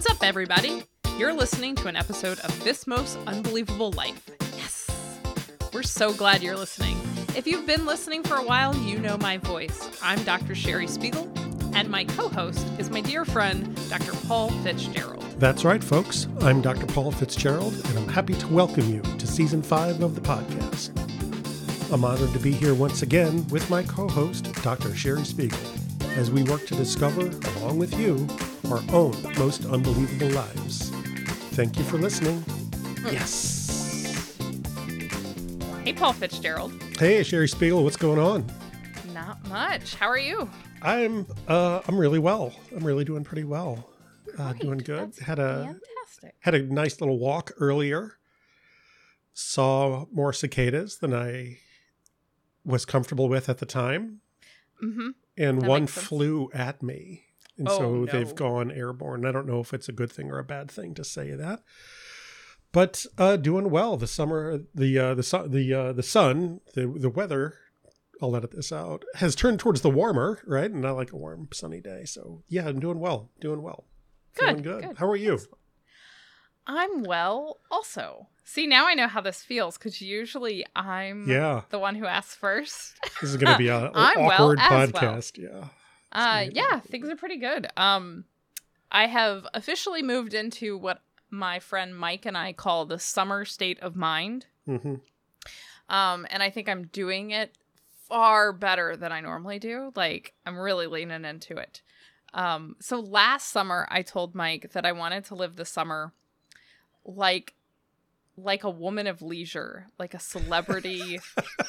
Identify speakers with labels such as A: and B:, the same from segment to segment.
A: What's up, everybody? You're listening to an episode of This Most Unbelievable Life. Yes! We're so glad you're listening. If you've been listening for a while, you know my voice. I'm Dr. Sherry Spiegel, and my co host is my dear friend, Dr. Paul Fitzgerald.
B: That's right, folks. I'm Dr. Paul Fitzgerald, and I'm happy to welcome you to season five of the podcast. I'm honored to be here once again with my co host, Dr. Sherry Spiegel, as we work to discover, along with you, our own most unbelievable lives. Thank you for listening. Yes.
A: Hey, Paul Fitzgerald.
B: Hey, Sherry Spiegel, what's going on?
A: Not much. How are you?
B: I'm uh I'm really well. I'm really doing pretty well. Uh, doing good.
A: That's
B: Had a
A: Fantastic.
B: had a nice little walk earlier. Saw more cicadas than I was comfortable with at the time,
A: Mm-hmm.
B: and
A: That
B: one flew at me, and
A: Oh,
B: so
A: no.
B: they've gone airborne. I don't know if it's a good thing or a bad thing to say that, but uh, doing well. The summer, the uh, the sun, the uh, the sun, the the weather. I'll edit this out. Has turned towards the warmer, right? And I like a warm, sunny day. So yeah, I'm doing well. Doing well. Feeling
A: Good,
B: good.
A: good.
B: How are you?
A: I'm well also. See, now I know how this feels because usually I'm
B: Yeah.
A: the one who asks first.
B: This is going to be an
A: well
B: awkward
A: well.
B: podcast. Yeah.
A: Uh, yeah, things are pretty good. Um, I have officially moved into what my friend Mike and I call the summer state of mind.
B: hmm
A: Um, and I think I'm doing it far better than I normally do. Like, I'm really leaning into it. Um, so last summer, I told Mike that I wanted to live the summer like like a woman of leisure, like a celebrity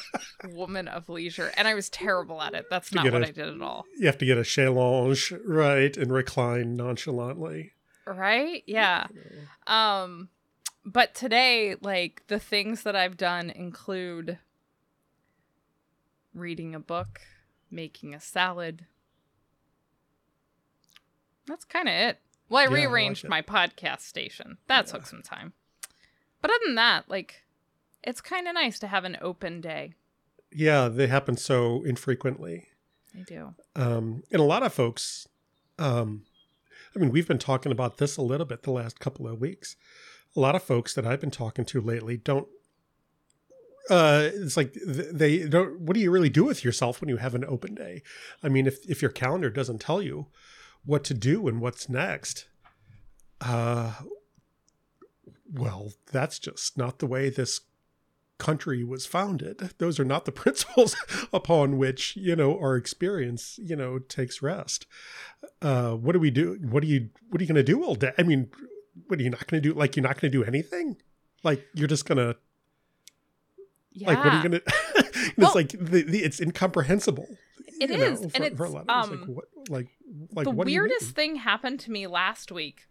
A: woman of leisure. And I was terrible at it. That's not what
B: a-
A: I did at all.
B: You have to get a challenge right and recline nonchalantly.
A: Right? Yeah. Um but today like the things that I've done include reading a book, making a salad. That's kind of it. Well, I
B: Yeah, I like
A: rearranged my podcast station. That
B: Yeah.
A: took some time. But other than that, like it's kind of nice to have an open day.
B: Yeah, they happen so infrequently.
A: I do.
B: Um, and a lot of folks, um, I mean, we've been talking about this a little bit the last couple of weeks. A lot of folks that I've been talking to lately don't. Uh, it's like they don't. What do you really do with yourself when you have an open day? I mean, if if your calendar doesn't tell you what to do and what's next, uh, well, that's just not the way this country was founded. Those are not the principles upon which, you know, our experience, you know, takes rest. Uh, what do we do? What are you, what are you going to do all day? I mean, what are you not going to do? Like, you're not going to do anything? Like, you're just going to,
A: Yeah.
B: like, what are you going to, it's
A: Well-
B: like, the, the, it's incomprehensible.
A: It
B: is, know,
A: is, and it's,
B: for a lot of
A: um,
B: like, what, like, like,
A: the weirdest thing happened to me last week.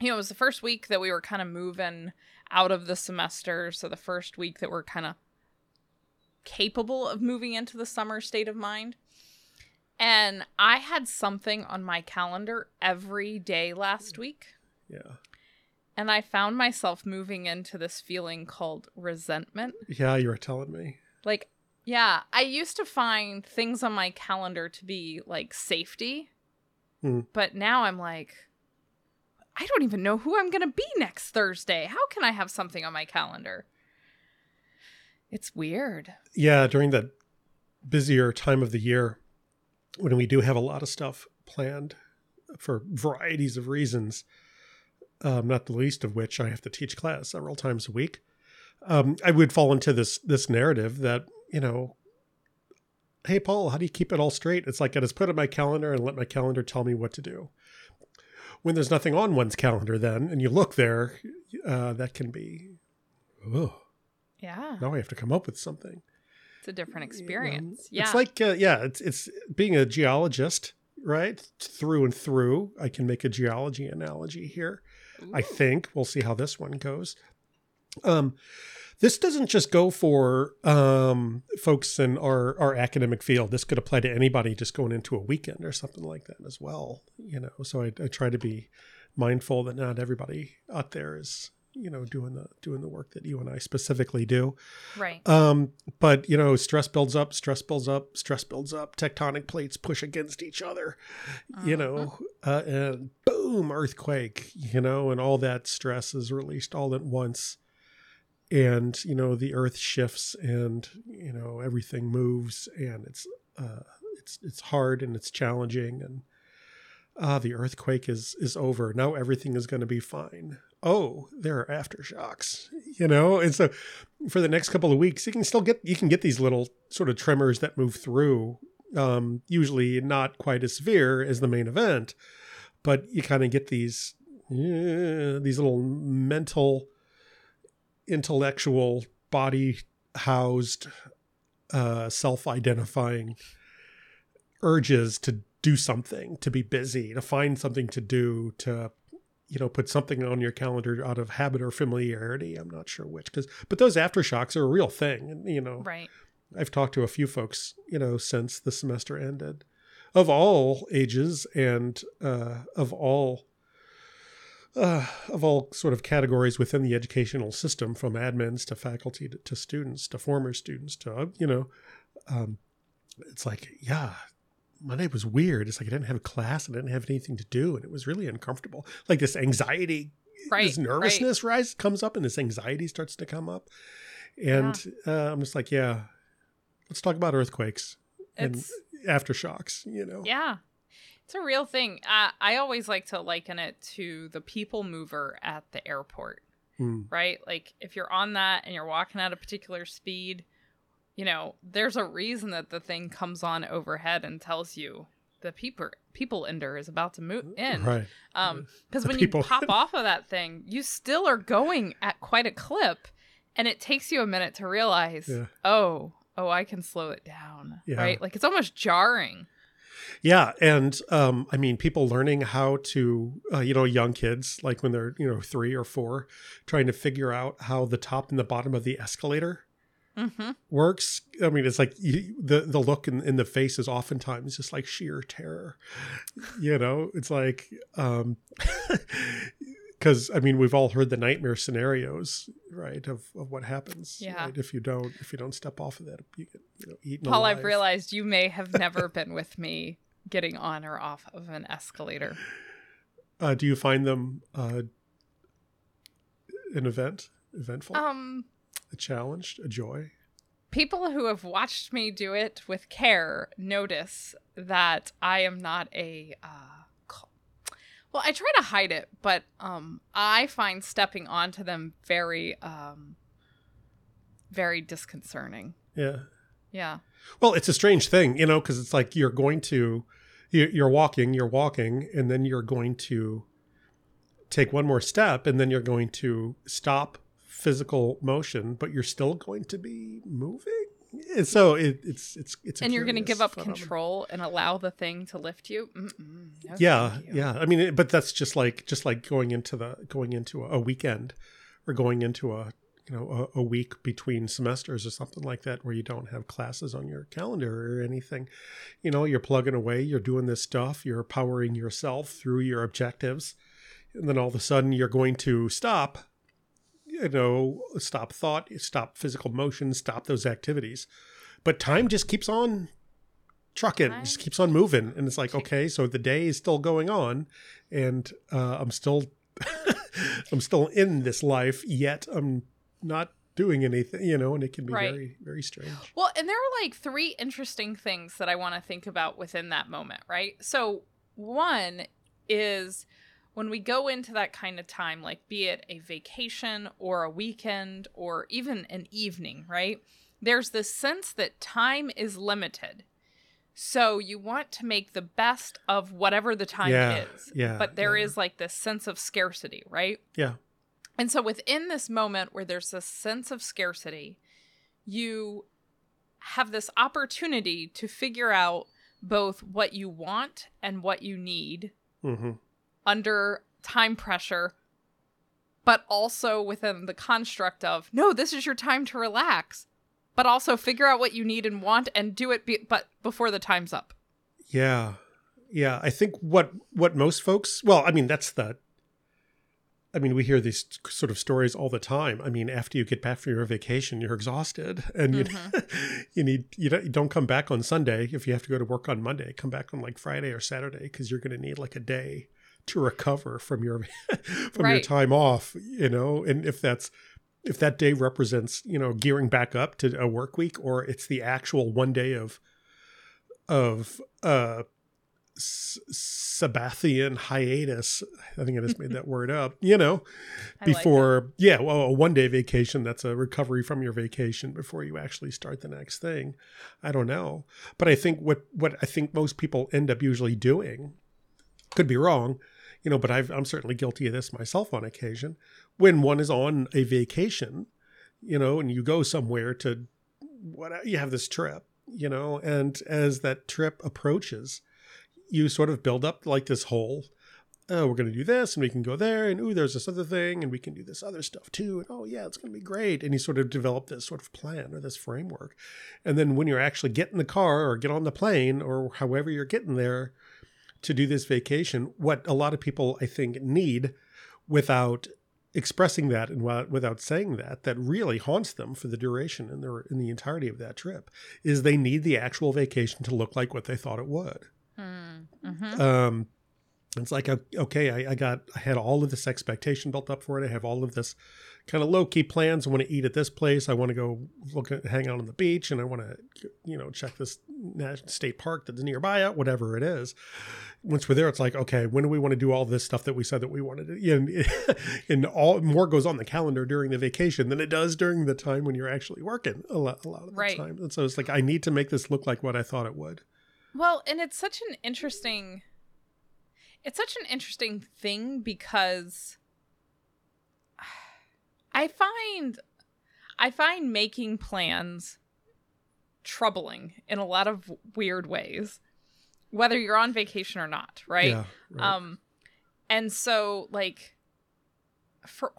A: You know, it was the first week that we were kind of moving out of the semester. So the first week that we're kind of capable of moving into the summer state of mind. And I had something on my calendar every day last week.
B: Yeah.
A: And I found myself moving into this feeling called resentment.
B: Yeah. You were telling me.
A: Like, yeah, I used to find things on my calendar to be like safety.
B: Hmm.
A: But now I'm like, I don't even know who I'm going to be next Thursday. How can I have something on my calendar? It's weird.
B: yeah during the busier time of the year when we do have a lot of stuff planned for varieties of reasons um, not the least of which i have to teach class several times a week um, i would fall into this this narrative that you know hey paul how do you keep it all straight it's like i just put it in my calendar and let my calendar tell me what to do when there's nothing on one's calendar then and you look there uh, that can be oh
A: Yeah.
B: now i have to come up with something
A: It's a different
B: you know,
A: experience. yeah.
B: It's like uh, yeah, it's it's being a geologist, right? Through and through. I can make a geology analogy here. I think we'll see how this one goes. Um this doesn't just go for um, folks in our, our academic field. This could apply to anybody just going into a weekend or something like that as well. You know, so I, I try to be mindful that not everybody out there is you know doing the doing the work that you and I specifically do.
A: Right.
B: Um, but you know, stress builds up, stress builds up, stress builds up. Tectonic plates push against each other, you know, uh, and boom, earthquake. You know, and all that stress is released all at once, and you know the earth shifts, and you know everything moves, and it's uh, it's it's hard and it's challenging, and ah, the earthquake is is over. Now everything is going to be fine oh, there are aftershocks, you know? And so for the next couple of weeks, you can still get, you can get these little sort of tremors that move through, um, usually not quite as severe as the main event, but you kind of get these, uh, these little mental, intellectual, body housed, uh, self identifying urges to do something, to be busy, to find something to do, to you know put something on your calendar out of habit or familiarity. I'm not sure which because but those aftershocks are a real thing and you know
A: right.
B: I've talked to a few folks you know since the semester ended. Of all ages and uh, of all uh, of all sort of categories within the educational system, from admins to faculty to, to students to former students to uh, you know, um, it's like yeah, Monday was weird. It's like I didn't have a class, I didn't have anything to do, and it was really uncomfortable. Like this anxiety,
A: right,
B: this nervousness right. rise comes up, and this anxiety starts to come up, and yeah. uh, I'm just like, yeah, let's talk about earthquakes it's, and aftershocks. You know,
A: yeah, it's a real thing. Uh, I always like to liken it to the people mover at the airport, mm. right? Like if you're on that and you're walking at a particular speed you know, there's a reason that the thing comes on overhead and tells you the people people ender is about to move in.
B: Right.
A: Um because when people. you pop off of that thing, you still are going at quite a clip and it takes you a minute to realize, yeah. oh, oh, I can slow it down. Yeah. Right? Like it's almost jarring.
B: Yeah, and um, I mean, people learning how to, uh, you know, young kids, like when they're, you know, three or four, trying to figure out how the top and the bottom of the escalator mm-hmm. works. I mean, it's like you, the the look in, in the face is oftentimes just like sheer terror. You know, it's like um because I mean we've all heard the nightmare scenarios, right? Of, of what happens,
A: yeah.
B: Right? If you don't if you don't step off of that, you get you know, eaten.
A: Paul,
B: alive.
A: I've realized you may have never been with me getting on or off of an escalator.
B: Uh, do you find them uh, an event eventful?
A: Um,
B: a challenge, a joy?
A: People who have watched me do it with care notice that I am not a. Uh, well, I try to hide it, but um, I find stepping onto them very, um, very disconcerting.
B: Yeah.
A: Yeah.
B: Well, it's a strange thing, you know, because it's like you're going to, you're walking, you're walking, and then you're going to take one more step, and then you're going to stop physical motion, but you're still going to be moving. And so it, it's it's it's
A: and you're going to give up phenomenon. control and allow the thing to lift you. No,
B: yeah, you. yeah. I mean, but that's just like just like going into the going into a weekend or going into a you know a, a, week between semesters or something like that where you don't have classes on your calendar or anything you know you're plugging away you're doing this stuff you're powering yourself through your objectives and then all of a sudden you're going to stop you know, stop thought, stop physical motion, stop those activities. But time just keeps on trucking, time. just keeps on moving. And it's like, okay, so the day is still going on and uh, I'm still I'm still in this life, yet I'm not doing anything, you know, and it can be right. very, very strange.
A: Well, and there are like three interesting things that I want to think about within that moment, right? So one is when we go into that kind of time, like be it a vacation or a weekend or even an evening, right? There's this sense that time is limited. So you want to make the best of whatever the time
B: yeah,
A: is.
B: Yeah.
A: But there
B: yeah.
A: is like this sense of scarcity, right?
B: Yeah.
A: And so within this moment where there's this sense of scarcity, you have this opportunity to figure out both what you want and what you need. Mm-hmm under time pressure, but also within the construct of no, this is your time to relax, but also figure out what you need and want and do it, be- but before the time's up.
B: Yeah, yeah. I think what what most folks, well, I mean, that's the I mean, we hear these sort of stories all the time. I mean, after you get back from your vacation, you're exhausted, and you
A: Mm-hmm.
B: you need you don't, you don't come back on Sunday if you have to go to work on Monday. Come back on like Friday or Saturday because you're going to need like a day to recover from your from your time off. You know, and if that's if that day represents you know gearing back up to a work week, or it's the actual one day of of uh S- Sabbathian hiatus. I think I just made that word up. You know,
A: I like
B: before yeah well a one day vacation that's a recovery from your vacation before you actually start the next thing i don't know but i think what what i think most people end up usually doing could be wrong you know but I've, i'm certainly guilty of this myself on occasion when one is on a vacation you know and you go somewhere to what you have this trip you know and as that trip approaches you sort of build up like this whole oh, we're going to do this and we can go there and ooh, there's this other thing and we can do this other stuff too. And oh, yeah, it's going to be great. And you sort of develop this sort of plan or this framework. And then when you're actually get in the car or get on the plane or however you're getting there to do this vacation, what a lot of people I think need without expressing that and without, saying that that really haunts them for the duration and the in the entirety of that trip is they need the actual vacation to look like what they thought it would
A: Mm-hmm.
B: um it's like okay I, I got i had all of this expectation built up for it. I have all of this kind of low-key plans. I want to eat at this place. I want to go look at hang out on the beach and i want to you know check this national state park that's nearby out whatever it is. Once we're there it's like okay when do we want to do all this stuff that we said that we wanted to and, and all more goes on the calendar during the vacation than it does during the time when you're actually working a lot, a lot of the
A: Right.
B: time. And so it's like i need to make this look like what i thought it would.
A: Well, and it's such an interesting it's such an interesting thing because I find I find making plans troubling in a lot of weird ways whether you're on vacation or not, right?
B: yeah right.
A: Um, and so like for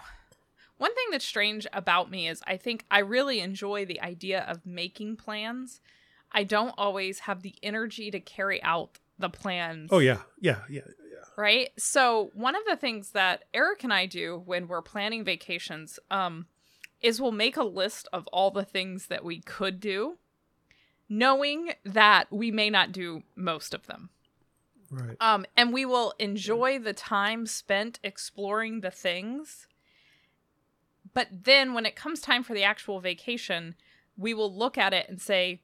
A: one thing that's strange about me is I think I really enjoy the idea of making plans. I don't always have the energy to carry out the plans.
B: oh yeah yeah yeah yeah
A: Right? So one of the things that Eric and I do when we're planning vacations um is we'll make a list of all the things that we could do knowing that we may not do most of them.
B: right
A: Um, and we will enjoy the time spent exploring the things. But then when it comes time for the actual vacation, we will look at it and say,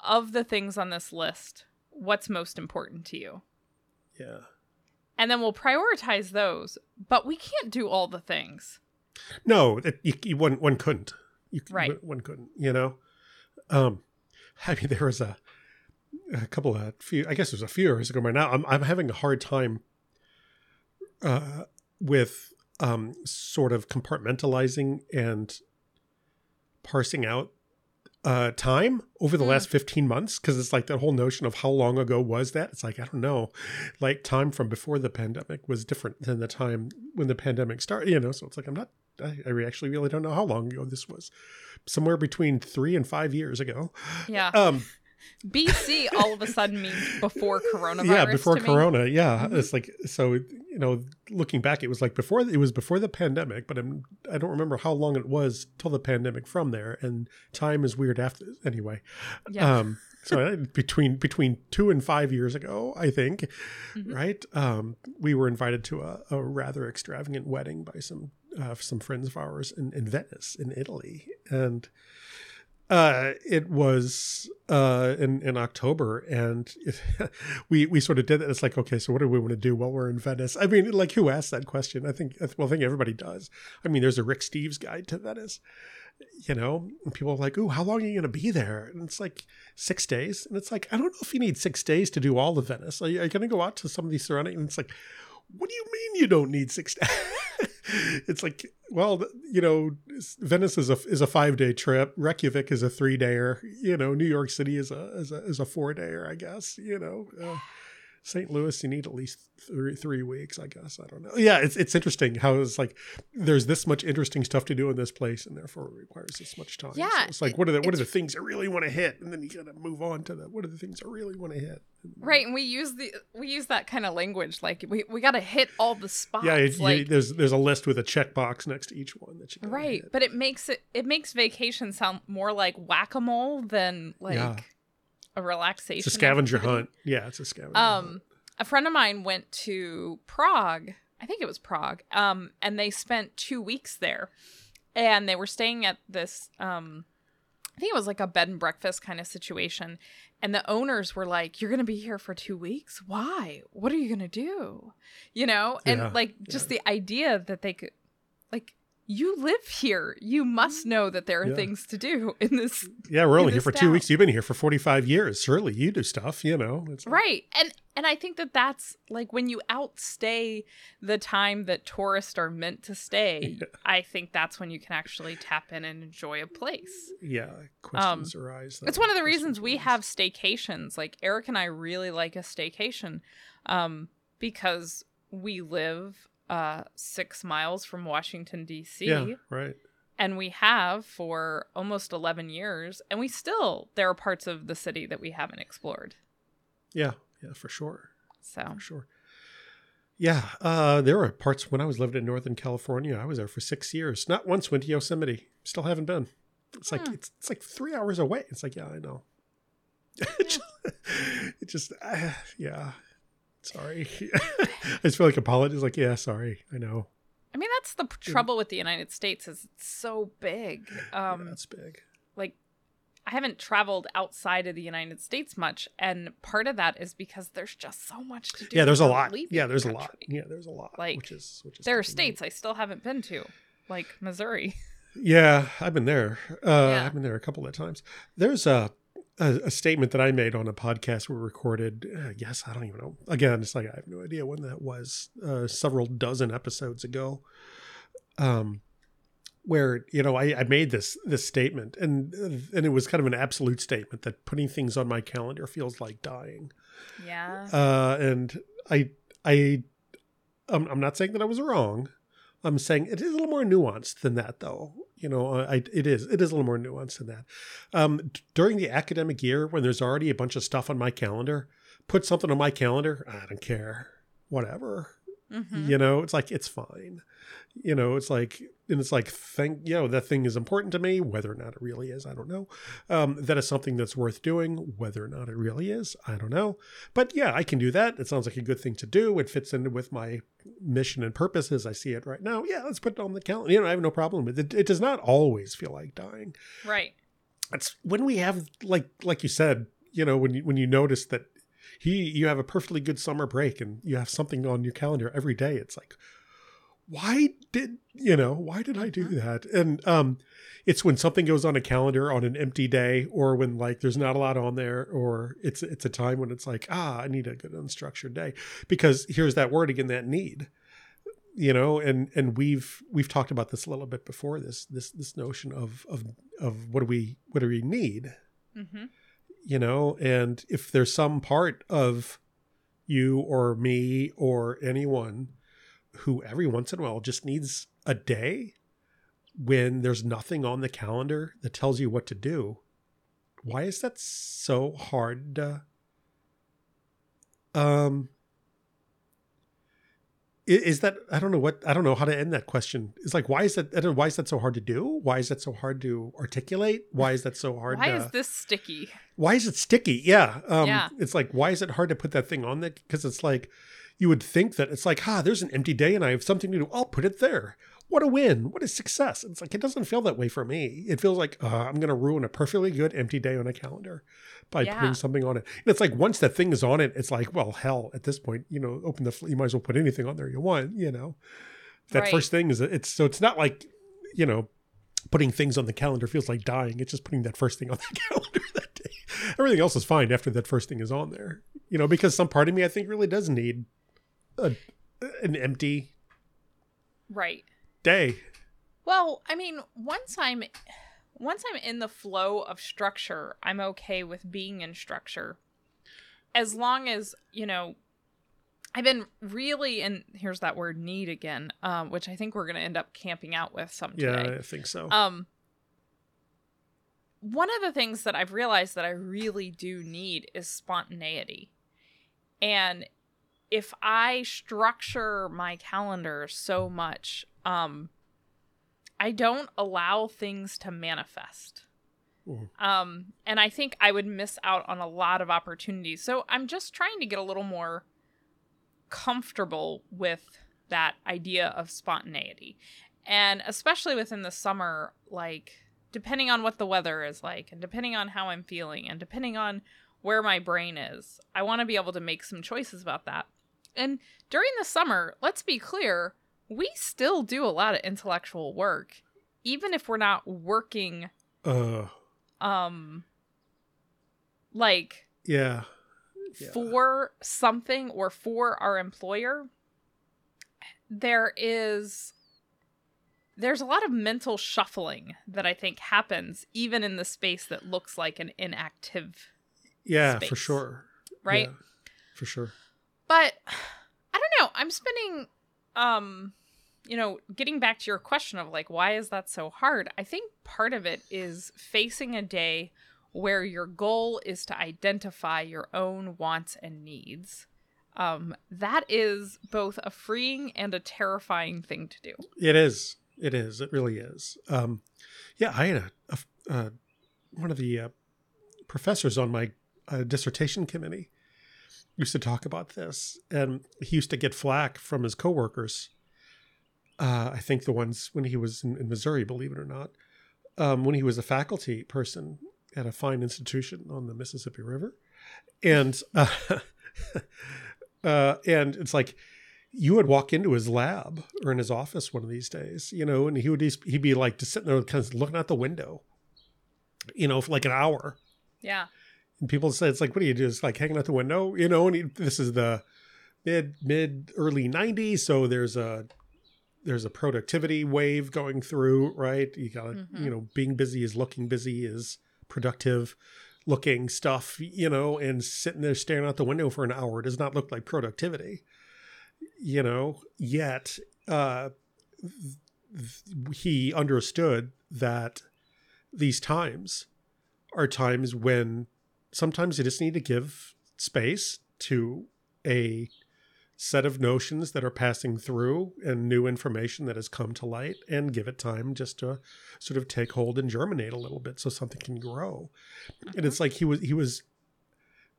A: of the things on this list, what's most important to you?
B: yeah
A: And then we'll prioritize those. But we can't do all the things.
B: No, it, you, you, one one couldn't. You,
A: Right.
B: One, couldn't. You know. Um, I mean, there was a a couple of few. I guess it was a few years ago. Right now, I'm I'm having a hard time. Uh, with um, sort of compartmentalizing and parsing out uh time over the
A: Mm.
B: last 15 months because it's like that whole notion of how long ago was that it's like i don't know like time from before the pandemic was different than the time when the pandemic started you know so it's like i'm not i, I actually really don't know how long ago this was somewhere between three and five years ago
A: Yeah.
B: um
A: BC all of a sudden means before coronavirus.
B: yeah before
A: to me.
B: corona yeah
A: Mhm.
B: it's like so you know looking back it was like before it was before the pandemic but I'm, i don't remember how long it was till the pandemic from there and time is weird after anyway
A: Yeah.
B: um so between between two and five years ago i think
A: Mhm.
B: right um we were invited to a, a rather extravagant wedding by some uh, some friends of ours in, in venice in italy and uh it was uh in in october and it, we we sort of did it it's like okay so what do we want to do while we're in venice? I mean like who asked that question? I think well i think everybody does. I mean there's a rick steves guide to venice you know? And people are like ooh how long are you going to be there? And it's like six days? And it's like i don't know if you need six days to do all of venice. Are you, you going to go out to some of these surrounding and it's like what do you mean you don't need six days it's like well you know venice is a is a five day trip. Reykjavik is a three dayer you know new york city is a is a, is a four dayer i guess you know. Uh, st louis you need at least three three weeks i guess. I don't know. Yeah it's, it's interesting how it's like there's this much interesting stuff to do in this place and therefore it requires this much time. So
A: Yeah,
B: it's like
A: it-
B: what are the what are the things i really want to hit? And then you gotta move on to the what are the things i really want to hit
A: Right, and we use the we use that kind of language like we, we got to hit all the spots.
B: Yeah, it,
A: like,
B: you, there's there's a list with a checkbox next to each one that you
A: right,
B: hit.
A: but it makes it it makes vacation sound more like whack a mole than like
B: Yeah.
A: a relaxation.
B: It's a scavenger
A: activity.
B: hunt. Yeah, it's a scavenger
A: Um,
B: hunt.
A: a friend of mine went to Prague. I think it was Prague. Um, and they spent two weeks there, and they were staying at this. Um, I think it was like a bed and breakfast kind of situation. And the owners were like, "You're gonna be here for two weeks? Why? What are you gonna do? You know?" And
B: Yeah,
A: like just the idea that they could, like, you live here. You must know that there are
B: Yeah.
A: things to do in this
B: Yeah, we're only here for two weeks. You've been here for 45 years. Surely you do stuff, you know.
A: Right and and i think that that's like when you outstay the time that tourists are meant to stay i think that's when you can actually tap in and enjoy a place
B: Yeah, questions arise.
A: Um, it's one of the reasons we
B: arise.
A: have staycations like eric and i really like a staycation um because we live uh six miles from washington dc
B: Yeah, right.
A: and we have for almost 11 years and we still there are parts of the city that we haven't explored
B: Yeah, yeah, for sure.
A: so
B: For sure. Yeah, uh, there were parts when I was living in Northern California. I was there for six years. Not once went to Yosemite. Still haven't been. It's like
A: Hmm.
B: it's, it's like three hours away. It's like yeah, I know. it just, it just uh, yeah. Sorry. I just feel like apologies. Like yeah, sorry. I know.
A: I mean, that's the trouble with the United States is it's so big. Um,
B: that's big.
A: like I haven't traveled outside of the United States much, and part of that is because there's just so much to do.
B: Yeah, there's a lot. Yeah, there's
A: the
B: a lot. Yeah, there's a lot.
A: Like,
B: which is which is
A: There are states I still haven't been to, like Missouri.
B: Yeah, I've been there. Uh,
A: Yeah.
B: I've been there a couple of times. There's a, a a statement that I made on a podcast we recorded. Uh, yes, I don't even know. Again, it's like I have no idea when that was. Uh, several dozen episodes ago. Um, where you know I, I made this this statement and and it was kind of an absolute statement that putting things on my calendar feels like dying.
A: Yeah.
B: Uh, and I I I'm, I'm not saying that I was wrong. I'm saying it is a little more nuanced than that, though. You know, I it is it is a little more nuanced than that. Um, during the academic year, when there's already a bunch of stuff on my calendar, put something on my calendar. I don't care, whatever.
A: Mhm.
B: You know, it's like it's fine. You know, it's like and it's like think you know that thing is important to me, whether or not it really is, I don't know. Um, that is something that's worth doing, whether or not it really is, I don't know. But yeah, I can do that. It sounds like a good thing to do. It fits in with my mission and purpose as I see it right now. Yeah, let's put it on the calendar. You know, I have no problem with it. It does not always feel like dying.
A: Right.
B: It's when we have like like you said, you know, when you when you notice that he you have a perfectly good summer break and you have something on your calendar every day, it's like why did you know why did i do
A: Mhm.
B: that? And um it's when something goes on a calendar on an empty day or when like there's not a lot on there or it's it's a time when it's like ah i need a good unstructured day. Because here's that word again that need you know and and we've we've talked about this a little bit before this this this notion of of of what do we what do we need?
A: Hmm
B: you know and if there's some part of you or me or anyone who every once in a while just needs a day when there's nothing on the calendar that tells you what to do why is that so hard to, um is that i don't know what i don't know how to end that question it's like why is that I don't know, why is that so hard to do why is that so hard to articulate why is that so hard
A: Why
B: to
A: is this sticky?
B: why is it sticky? Yeah. Um,
A: Yeah.
B: It's like, why is it hard to put that thing on there? Because it's like, you would think that it's like, ah, there's an empty day and I have something to do. I'll put it there. What a win. What a success. It's like, it doesn't feel that way for me. It feels like uh, I'm going to ruin a perfectly good empty day on a calendar by
A: Yeah.
B: putting something on it. And it's like, once the thing is on it, it's like, well, hell, at this point, you know, open the, you might as well put anything on there you want, you know. That
A: Right.
B: first thing is, it's so it's not like, you know, putting things on the calendar feels like dying. It's just putting that first thing on the calendar that day. Everything else is fine after that first thing is on there. You know, because some part of me I think really does need a, an empty
A: Right.
B: Day.
A: Well, I mean, once I'm once I'm in the flow of structure, I'm okay with being in structure. As long as, you know, I've been really and here's that word need again, um, which I think we're gonna end up camping out with some
B: Yeah. I think so.
A: Um one of the things that I've realized that I really do need is spontaneity. And if I structure my calendar so much, um, I don't allow things to manifest.
B: Mhm.
A: Um, and I think I would miss out on a lot of opportunities. So I'm just trying to get a little more comfortable with that idea of spontaneity. And especially within the summer, like depending on what the weather is like and depending on how I'm feeling and depending on where my brain is, I want to be able to make some choices about that. And during the summer, let's be clear, we still do a lot of intellectual work even if we're not working
B: Uh,
A: um like
B: yeah. Yeah.
A: for something or for our employer there is there's a lot of mental shuffling that i think happens even in the space that looks like an inactive
B: Yeah, for sure.
A: right
B: Yeah, for sure.
A: but i don't know i'm spending um you know getting back to your question of like why is that so hard i think part of it is facing a day where your goal is to identify your own wants and needs um that is both a freeing and a terrifying thing to do
B: It is. It is. It really is. Um, yeah, I had a, a uh, one of the uh, professors on my uh, dissertation committee used to talk about this, and he used to get flack from his coworkers. Uh, I think the ones when he was in, in Missouri, believe it or not, um, when he was a faculty person at a fine institution on the Mississippi River, and uh, uh, and it's like you would walk into his lab or in his office one of these days, you know, and he would just, he'd be like just sitting there kind of looking out the window, you know, for like an hour.
A: yeah
B: And people say it's like, what do you do? It's like hanging out the window, you know. And he, this is the mid mid early '90s, so there's a there's a productivity wave going through, right? You got to,
A: Mhm.
B: you know, being busy is looking busy is productive looking stuff, you know, and sitting there staring out the window for an hour does not look like productivity, you know. Yet, uh, th- he understood that these times are times when sometimes you just need to give space to a set of notions that are passing through and new information that has come to light and give it time just to sort of take hold and germinate a little bit so something can grow. And it's mm-hmm. like he was he was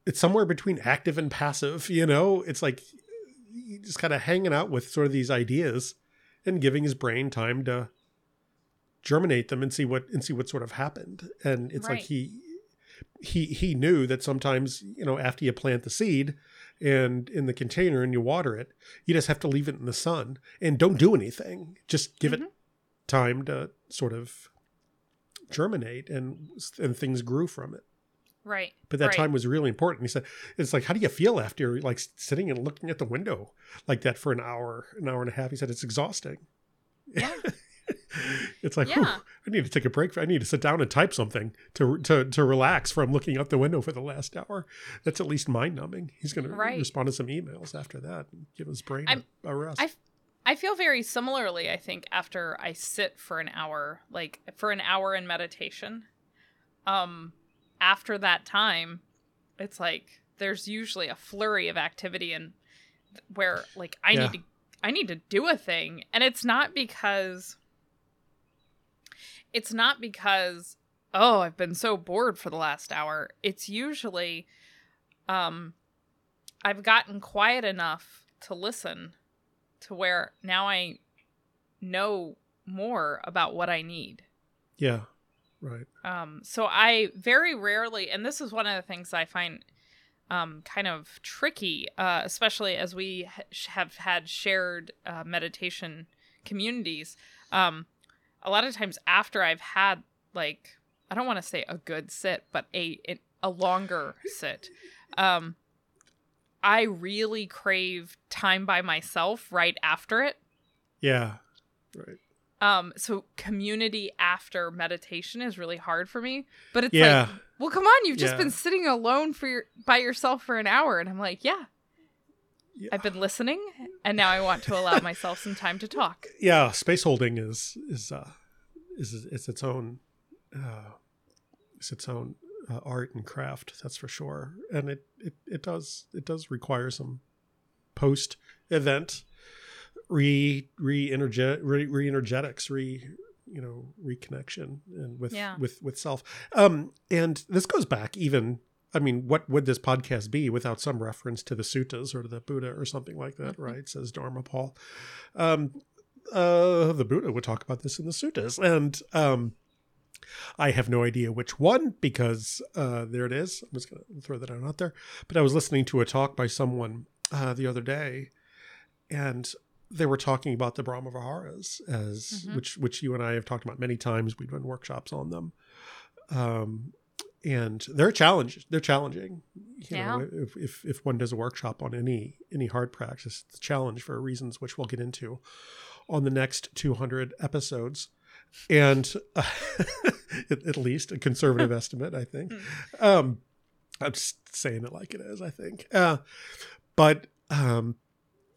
B: it's somewhere between active and passive you know? It's like just kind of hanging out with sort of these ideas and giving his brain time to germinate them and see what and see what sort of happened. And it's like he he he knew that sometimes you know after you plant the seed and in the container and you water it you just have to leave it in the sun and don't do anything just give it
A: Mhm.
B: time to sort of germinate and and things grew from it
A: right
B: but that
A: right.
B: time was really important he said it's like how do you feel after like sitting and looking at the window like that for an hour an hour and a half he said it's exhausting
A: Yeah.
B: it's like
A: Yeah.
B: "Whew, i need to take a break i need to sit down and type something to to to relax from looking out the window for the last hour that's at least mind numbing he's going to respond to some emails after that and give his brain
A: I'm-
B: a, a rest
A: I I feel very similarly, I think, after I sit for an hour, like for an hour in meditation. Um after that time, it's like there's usually a flurry of activity and where like I
B: Yeah.
A: need to I need to do a thing. And it's not because it's not because oh, I've been so bored for the last hour. It's usually um I've gotten quiet enough to listen to where now I know more about what I need.
B: yeah right
A: Um, so I very rarely, and this is one of the things I find um, kind of tricky, uh, especially as we ha- have had shared uh, meditation communities. Um, a lot of times after I've had like I don't want to say a good sit, but a a longer sit. Um, I really crave time by myself right after it.
B: yeah right
A: Um, so community after meditation is really hard for me. But it's
B: yeah
A: like, well, come on, you've just
B: Yeah.
A: been sitting alone for your by yourself for an hour, and I'm like, yeah,
B: yeah.
A: I've been listening, and now I want to allow myself some time to talk.
B: yeah space holding is is uh is is its own uh it's its own uh, art and craft. That's for sure. And it, it, it does it does require some post event re re energet re, re energetics re you know reconnection and with
A: Yeah.
B: with with self. Um, and this goes back even. I mean, what would this podcast be without some reference to the suttas or to the Buddha or something like that,
A: Mhm.
B: right? Says Dharma Paul. Um, uh, the Buddha would talk about this in the suttas, and um, I have no idea which one because uh, there it is. I'm just going to throw that out there. But I was listening to a talk by someone uh, the other day, and they were talking about the Brahma Viharas, as
A: Mhm.
B: which which you and I have talked about many times. We've done workshops on them, um, and they're challenge. They're challenging. You
A: Yeah.
B: know, if, if if one does a workshop on any any hard practice, it's a challenge for reasons which we'll get into on the next 200 episodes and uh, at, at least a conservative estimate i think um i'm just saying it like it is i think uh but um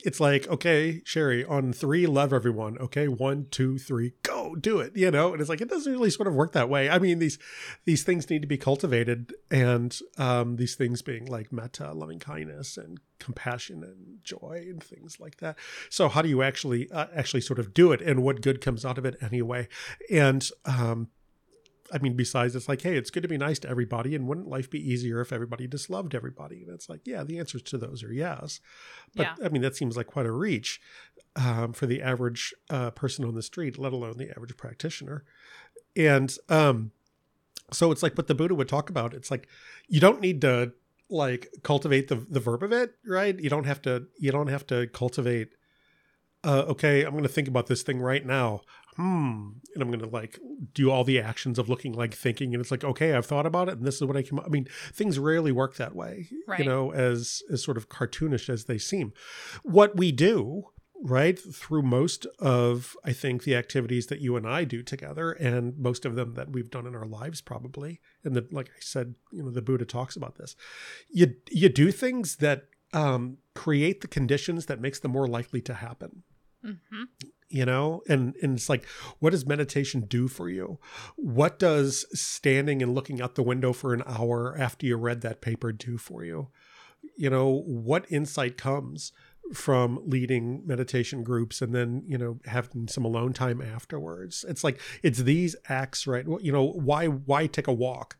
B: it's like okay sherry on three love everyone. Okay one two three go do it you know? And it's like it doesn't really sort of work that way. I mean these these things need to be cultivated and um these things being like metta loving kindness and compassion and joy and things like that. So how do you actually uh, actually sort of do it? And what good comes out of it anyway? And um I mean, besides, it's like, hey, it's good to be nice to everybody, and wouldn't life be easier if everybody just loved everybody? And it's like, yeah, the answers to those are yes, but
A: Yeah.
B: I mean, that seems like quite a reach um, for the average uh, person on the street, let alone the average practitioner. And um, so it's like what the Buddha would talk about. It's like you don't need to like cultivate the the verb of it, right? You don't have to. You don't have to cultivate. Uh, okay, I'm going to think about this thing right now. Hmm, and I'm going to like do all the actions of looking like thinking, and it's like, okay, I've thought about it, and this is what I came. Up. I mean, things rarely work that way,
A: Right.
B: you know, as as sort of cartoonish as they seem. What we do, right, through most of I think the activities that you and I do together, and most of them that we've done in our lives, probably, and that, like I said, you know, the Buddha talks about this. You you do things that um, create the conditions that makes them more likely to happen
A: hmm
B: you know and and it's like what does meditation do for you? What does standing and looking out the window for an hour after you read that paper do for you? You know what insight comes from leading meditation groups and then you know having some alone time afterwards? It's like it's these acts right? You know why why take a walk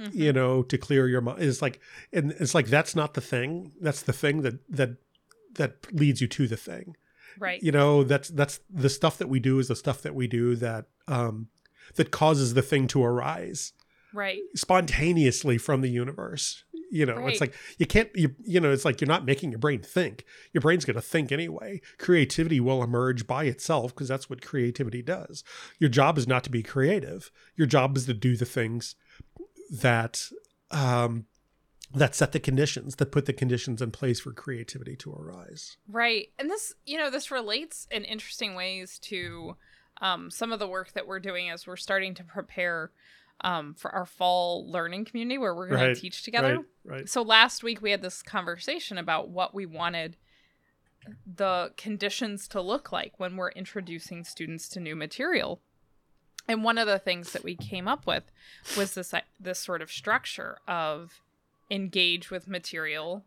A: Mm-hmm.
B: you know to clear your mind? It's like and it's like that's not the thing. That's the thing that that that leads you to the thing
A: Right.
B: you know that's that's the stuff that we do is the stuff that we do that um that causes the thing to arise
A: Right.
B: spontaneously from the universe. You know it's like you can't you you know it's like you're not making your brain think. Your brain's going to think anyway. Creativity will emerge by itself because that's what creativity does. Your job is not to be creative. Your job is to do the things that um that set the conditions that put the conditions in place for creativity to arise
A: Right. And this, you know, this relates in interesting ways to um, some of the work that we're doing as we're starting to prepare um, for our fall learning community where we're going
B: Right,
A: to teach together.
B: right right
A: So last week we had this conversation about what we wanted the conditions to look like when we're introducing students to new material. And one of the things that we came up with was this this sort of structure of engage with material,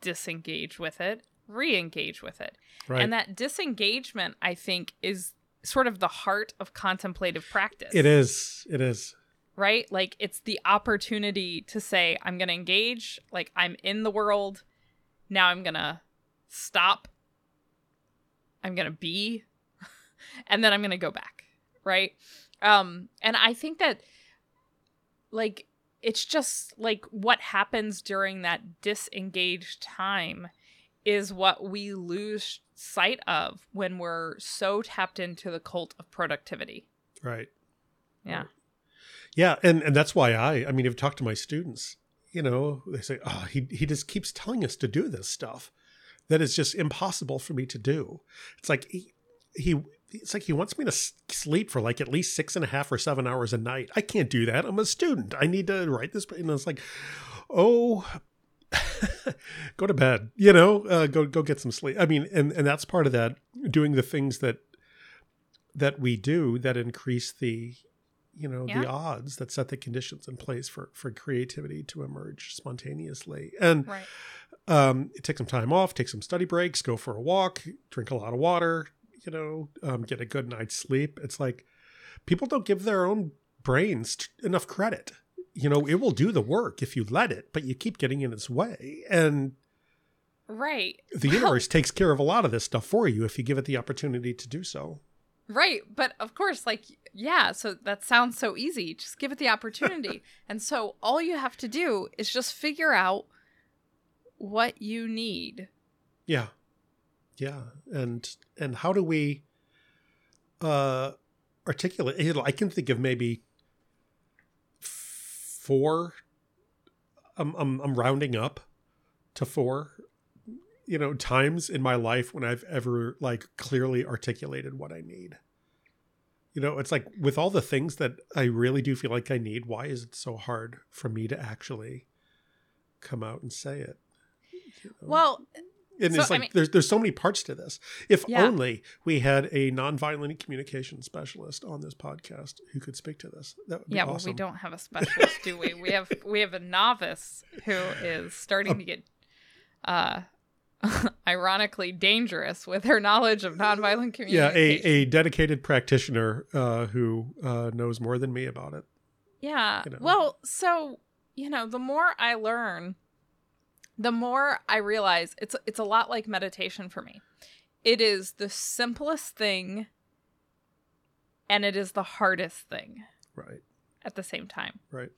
A: disengage with it, re-engage with it.
B: right
A: And that disengagement I think is sort of the heart of contemplative practice
B: It is. It is.
A: right? Like it's the opportunity to say, I'm going to engage, like I'm in the world. Now I'm going to stop. I'm going to be. and then I'm going to go back, right? Um and I think that like it's just like what happens during that disengaged time is what we lose sight of when we're so tapped into the cult of productivity.
B: Right.
A: Yeah.
B: Yeah, and and that's why I. I mean, I've talked to my students. You know, they say, "Oh, he he just keeps telling us to do this stuff that is just impossible for me to do." It's like he he. It's like he wants me to sleep for like at least six and a half or seven hours a night. I can't do that. I'm a student. I need to write this. And it's like, oh, go to bed. You know, uh, go go get some sleep. I mean, and and that's part of that. Doing the things that that we do that increase the you know
A: Yeah.
B: the odds that set the conditions in place for for creativity to emerge spontaneously and
A: Right.
B: um take some time off take some study breaks go for a walk drink a lot of water you know um, get a good night's sleep it's like people don't give their own brains t- enough credit you know it will do the work if you let it but you keep getting in its way and
A: Right.
B: the universe takes care of a lot of this stuff for you if you give it the opportunity to do so
A: Right. But of course, like, yeah, so that sounds so easy. Just give it the opportunity. and so all you have to do is just figure out what you need.
B: Yeah. Yeah. And and how do we uh articulate you know, I can think of maybe four I'm I'm I'm rounding up to four you know times in my life when I've ever like clearly articulated what I need. You know, it's like with all the things that I really do feel like I need, why is it so hard for me to actually come out and say it? You know?
A: Well,
B: and
A: So,
B: it's
A: I
B: like
A: mean-
B: there's there's so many parts to this. If
A: Yeah.
B: only we had a nonviolent communication specialist on this podcast who could speak to this. That would be
A: yeah, well, we don't have a specialist, do we? We have we have a novice who is starting to get uh ironically dangerous with her knowledge of nonviolent
B: yeah,
A: communication.
B: a, a dedicated practitioner uh, who uh, knows more than me about it.
A: Yeah.
B: you know.
A: Well, so, you know, the more I learn, the more I realize it's it's a lot like meditation for me. It is the simplest thing and it is the hardest thing
B: Right,
A: at the same time.
B: right,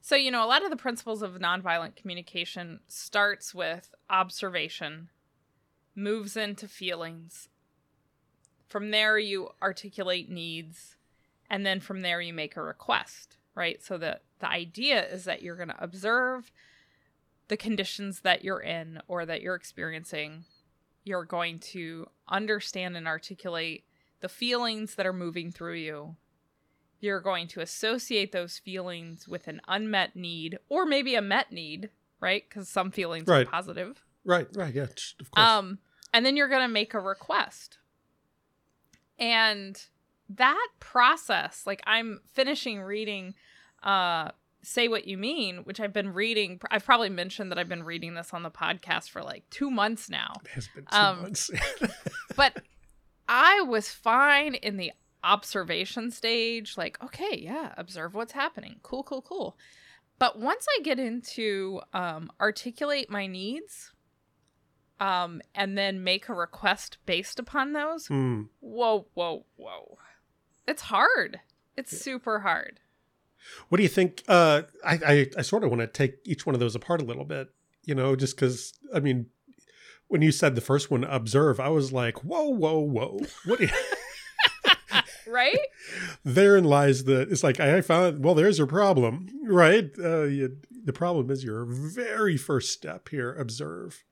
A: So, you know, a lot of the principles of nonviolent communication starts with observation, moves into feelings. From there, you articulate needs, and then from there, you make a request, right? So, the, the idea is that you're going to observe the conditions that you're in or that you're experiencing. You're going to understand and articulate the feelings that are moving through you you're going to associate those feelings with an unmet need or maybe a met need, right? Because some feelings
B: Right.
A: are positive.
B: right, right. Yeah, of course.
A: Um, and then you're going to make a request. And that process, like I'm finishing reading uh Say What You Mean, which I've been reading. I've probably mentioned that I've been reading this on the podcast for like two months now.
B: it has been two
A: um,
B: months.
A: But I was fine in the observation stage. Like, okay, yeah, observe what's happening. Cool, cool, cool. But once I get into um, articulate my needs, um, and then make a request based upon those,
B: Hmm.
A: whoa, whoa, whoa, it's hard. It's super hard.
B: What do you think? Uh, I, I, I sort of want to take each one of those apart a little bit, you know, just because, I mean, when you said the first one, observe, I was like, whoa, whoa, whoa. What do you,
A: Right?
B: therein lies the, it's like, I found, well, there's your problem, right? Uh, you, the problem is your very first step here, observe.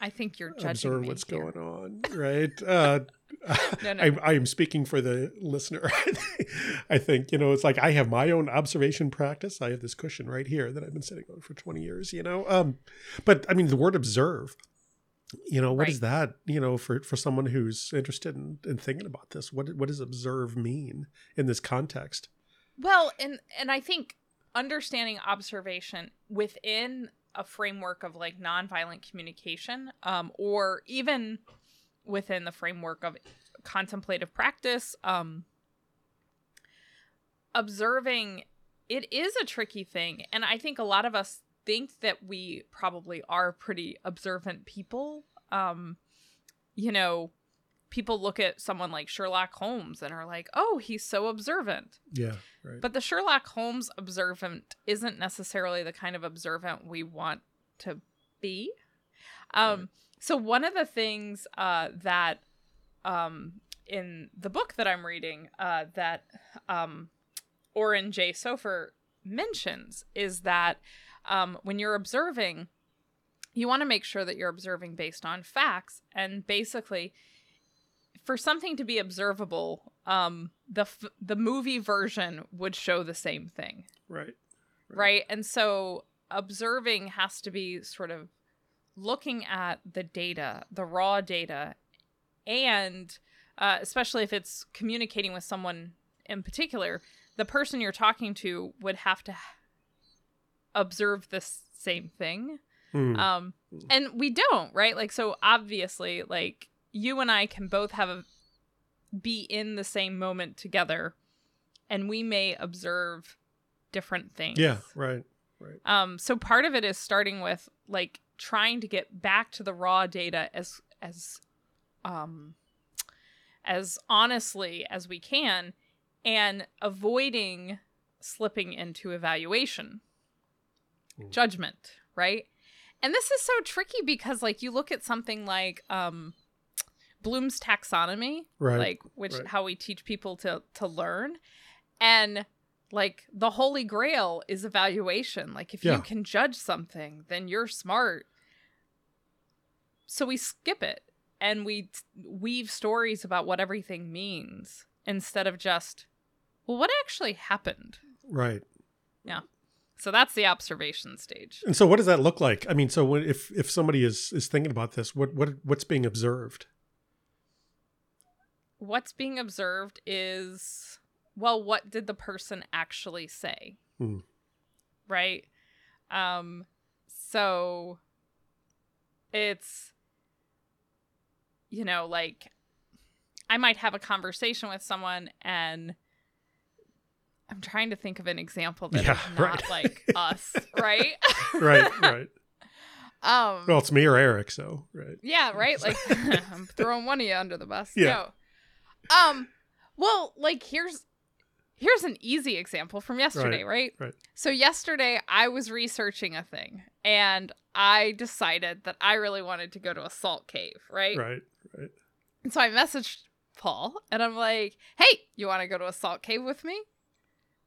A: I think you're judging
B: Observe what's
A: here.
B: going on, right? Uh,
A: No, no,
B: I, I, am speaking for the listener. I think, you know, it's like I have my own observation practice. I have this cushion right here that I've been sitting on for 20 years, you know. Um, but I mean, the word observe, you know, what is that, you know, for, for someone who's interested in, in thinking about this? What, what does observe mean in this context?
A: Well, and and I think understanding observation within a framework of like nonviolent communication, um, or even within the framework of contemplative practice, um, observing it is a tricky thing, and I think a lot of us think that we probably are pretty observant people. Um, you know, people look at someone like Sherlock Holmes and are like, "Oh, he's so observant."
B: Yeah. Right.
A: But the Sherlock Holmes observant isn't necessarily the kind of observant we want to be. Um,
B: Right.
A: So one of the things uh, that um, in the book that I'm reading uh, that um, Jay Sofer mentions is that um, when you're observing, you want to make sure that you're observing based on facts and basically for something to be observable um the f- the movie version would show the same thing
B: right.
A: right and so observing has to be sort of looking at the data the raw data and uh, especially if it's communicating with someone in particular the person you're talking to would have to observe the same thing.
B: Hmm.
A: Um, and we don't, right? Like, so obviously, like you and I can both have a be in the same moment together, and we may observe different things.
B: yeah, right. Right.
A: Um, so part of it is starting with like trying to get back to the raw data as as um as honestly as we can and avoiding slipping into evaluation
B: Mm.
A: judgment right and this is so tricky because like you look at something like um bloom's taxonomy
B: Right.
A: like which
B: right.
A: how we teach people to to learn and like the holy grail is evaluation like if
B: Yeah.
A: you can judge something then you're smart so we skip it and we weave stories about what everything means instead of just well what actually happened
B: right. Yeah.
A: So that's the observation stage
B: And so, what does that look like? I mean, so when, if if somebody is is thinking about this, what what what's being observed?
A: what's being observed is well what did the person actually say
B: Hmm.
A: right um so it's you know like i might have a conversation with someone and i'm trying to think of an example that is
B: Yeah,
A: not
B: right.
A: like us right
B: Right. right.
A: um
B: Well, it's me or Eric, so right.
A: yeah, right. Like I'm throwing one of you under the bus.
B: Yeah.
A: No. Um. Well, like here's here's an easy example from yesterday, right?
B: right.
A: So yesterday I was researching a thing, and I decided that I really wanted to go to a salt cave, right?
B: Right. Right.
A: And so I messaged Paul, and I'm like, "Hey, you want to go to a salt cave with me?"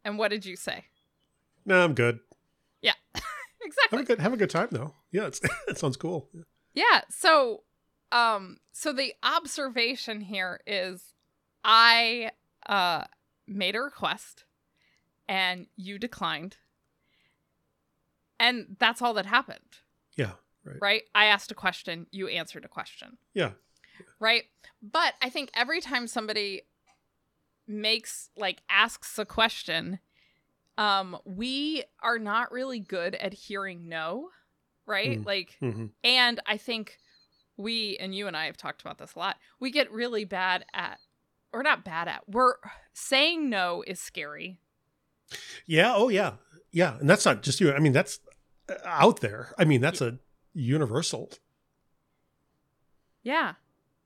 A: And what did you say?
B: No, I'm good. Yeah.
A: Exactly.
B: Have a good have a good time though. Yeah, it's, it sounds cool.
A: Yeah. So, um, so the observation here is, I uh made a request, and you declined, and that's all that happened,
B: Yeah. Right.
A: right? I asked a question, you answered a question,
B: Yeah.
A: right? But I think every time somebody makes like asks a question, um, we are not really good at hearing no, right?
B: Mm.
A: Like
B: hmm
A: and I think we and you and I have talked about this a lot. We get really bad at or not bad at. We're saying no is scary.
B: Yeah. Oh, yeah. Yeah. And that's not just you. I mean, that's uh, out there. I mean, that's a universal.
A: Yeah.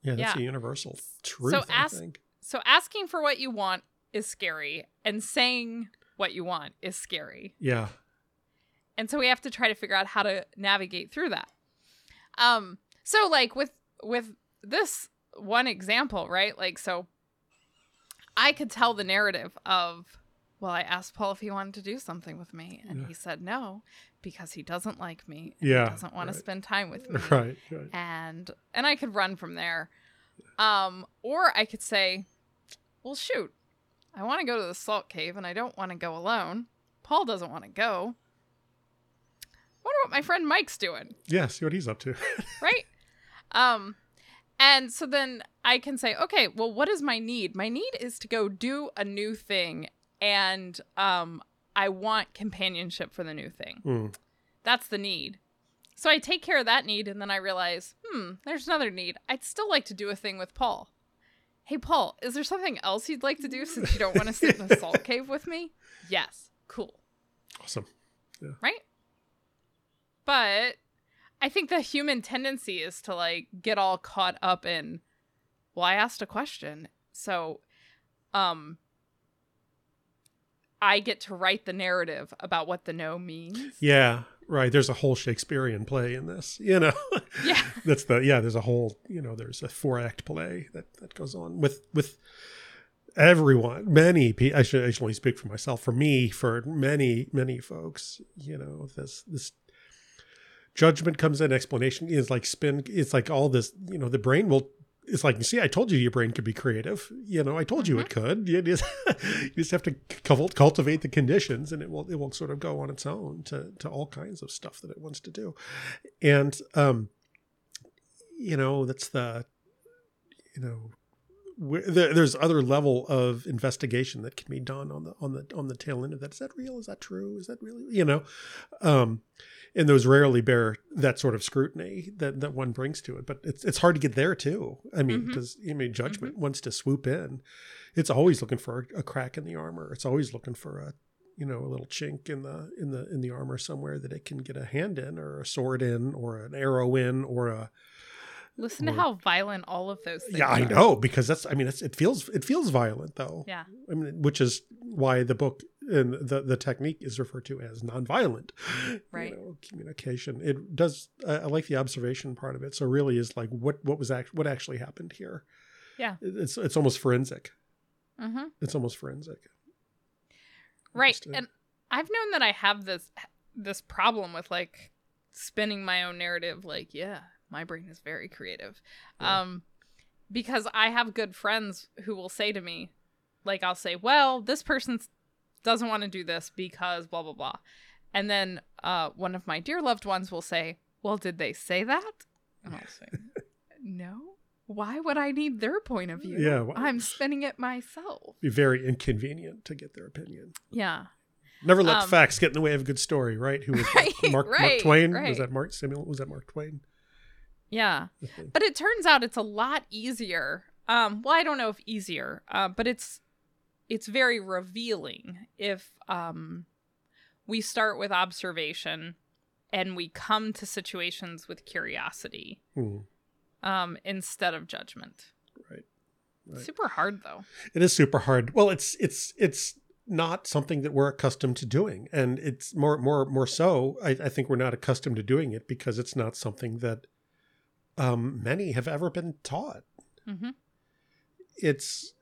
B: Yeah, that's
A: Yeah.
B: a universal truth. I
A: ask-
B: think.
A: So asking for what you want is scary and saying what you want is scary.
B: Yeah.
A: And so we have to try to figure out how to navigate through that. Um so like with with this one example, right? Like so I could tell the narrative of well, I asked Paul if he wanted to do something with me and
B: Yeah.
A: he said no because he doesn't like me and
B: Yeah,
A: he doesn't want
B: right.
A: to spend time with me.
B: Right. Right.
A: And and I could run from there. Um or I could say, "Well, shoot. I want to go to the salt cave and I don't want to go alone. Paul doesn't want to go. Wonder what my friend Mike's doing,
B: Yeah. See what he's up to.
A: right? um, and so then I can say, okay, well, what is my need? My need is to go do a new thing, and um, I want companionship for the new thing.
B: Mm.
A: That's the need. So I take care of that need, and then I realize, hmm, there's another need. I'd still like to do a thing with Paul. Hey, Paul, is there something else you'd like to do since you don't want to sit in a salt cave with me? Yes. Cool.
B: Awesome. Yeah.
A: Right? But I think the human tendency is to like get all caught up in, well, I asked a question. So, um, I get to write the narrative about what the no means.
B: Yeah. Right. There's a whole Shakespearean play in this. You know.
A: Yeah.
B: That's the yeah. There's a whole you know. There's a four act play that that goes on with with everyone. Many people. I should I should only speak for myself. For me, for many many folks, you know, this this judgment comes in. Explanation is like spin. It's like all this. You know, the brain will. It's like you see, I told you your brain could be creative. You know, I told you it could. You just you just have to cultivate the conditions, and it will it will sort of go on its own to to all kinds of stuff that it wants to do. And um, you know, that's the you know there, there's other level of investigation that can be done on the on the on the tail end of that. Is that real? Is that true? Is that really you know? Um, and those rarely bear that sort of scrutiny that, that one brings to it. But it's it's hard to get there too. I mean,
A: mm-hmm.
B: because I mean, judgment mm-hmm. wants to swoop in. It's always looking for a, a crack in the armor. It's always looking for a you know a little chink in the in the in the armor somewhere that it can get a hand in or a sword in or an arrow in or a
A: Listen to how violent all of those things
B: yeah i
A: are.
B: know because that's i mean it's, it feels it feels violent though
A: Yeah.
B: i mean which is why the book and the the technique is referred to as nonviolent
A: Right.
B: you know, communication it does I, I like the observation part of it so really is like what what was act what actually happened here
A: Yeah.
B: It- it's it's almost forensic
A: Mm-hmm.
B: it's almost forensic
A: Right. And I've known that I have this this problem with like spinning my own narrative like, yeah, my brain is very creative.
B: Yeah.
A: Um because I have good friends who will say to me like I'll say, "Well, this person doesn't want to do this because blah blah blah." And then uh one of my dear loved ones will say, "Well, did they say that?" And I'll say, "No. Why would I need their point of view?
B: Yeah, why-
A: I'm spinning it myself."
B: be very inconvenient to get their opinion
A: Yeah.
B: never let
A: Um,
B: facts get in the way of a good story right who was?
A: Right,
B: mark, mark twain
A: right.
B: was that mark samuel was that mark twain
A: Yeah. But it turns out it's a lot easier. Um, well, I don't know if easier, uh, but it's it's very revealing if um, we start with observation and we come to situations with curiosity
B: Hmm.
A: um, instead of judgment.
B: Right. Right.
A: Super hard though.
B: It is super hard. Well, it's it's it's not something that we're accustomed to doing, and it's more more more so. I, I think we're not accustomed to doing it because it's not something that um, many have ever been taught.
A: hmm
B: It's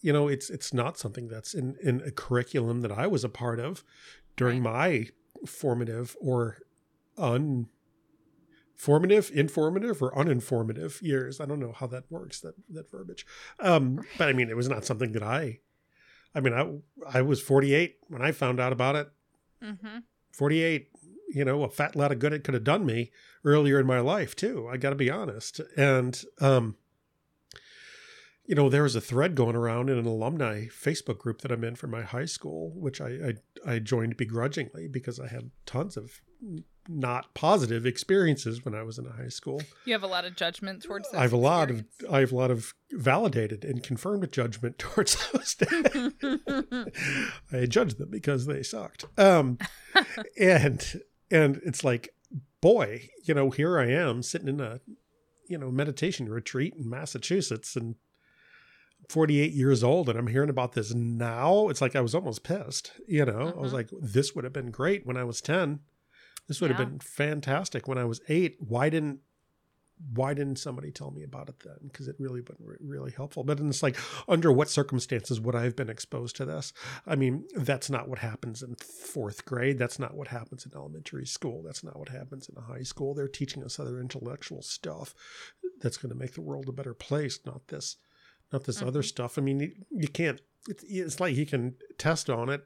B: you know it's it's not something that's in in a curriculum that I was a part of during my formative or un formative informative or uninformative years. I don't know how that works that that verbiage. Um but i mean it was not something that i i mean i i was 48 when i found out about it.
A: Hmm
B: 48 you know a fat lot of good it could have done me earlier in my life too i got to be honest. And um you know there was a thread going around in an alumni facebook group that i'm in for my high school which i i, I joined begrudgingly because i had tons of not positive experiences when i was in high school
A: You have a lot of judgment towards.
B: i have a lot of i have a lot of validated and confirmed judgment towards those I judged them because they sucked. Um, and and it's like, boy, you know, here I am sitting in a, you know, meditation retreat in Massachusetts, and 48 years old, and I'm hearing about this now. It's like I was almost pissed. You know, I was
A: Mhm.
B: like, this would have been great when I was 10. This would
A: Yeah.
B: have been fantastic when I was eight. Why didn't why didn't somebody tell me about it then? Because it really been re- really helpful. But it's like, under what circumstances would I have been exposed to this? I mean, that's not what happens in fourth grade. That's not what happens in elementary school. That's not what happens in high school. They're teaching us other intellectual stuff that's going to make the world a better place, not this, not this other
A: Mhm.
B: stuff. I mean, you, can't. It's, it's like he can test on it,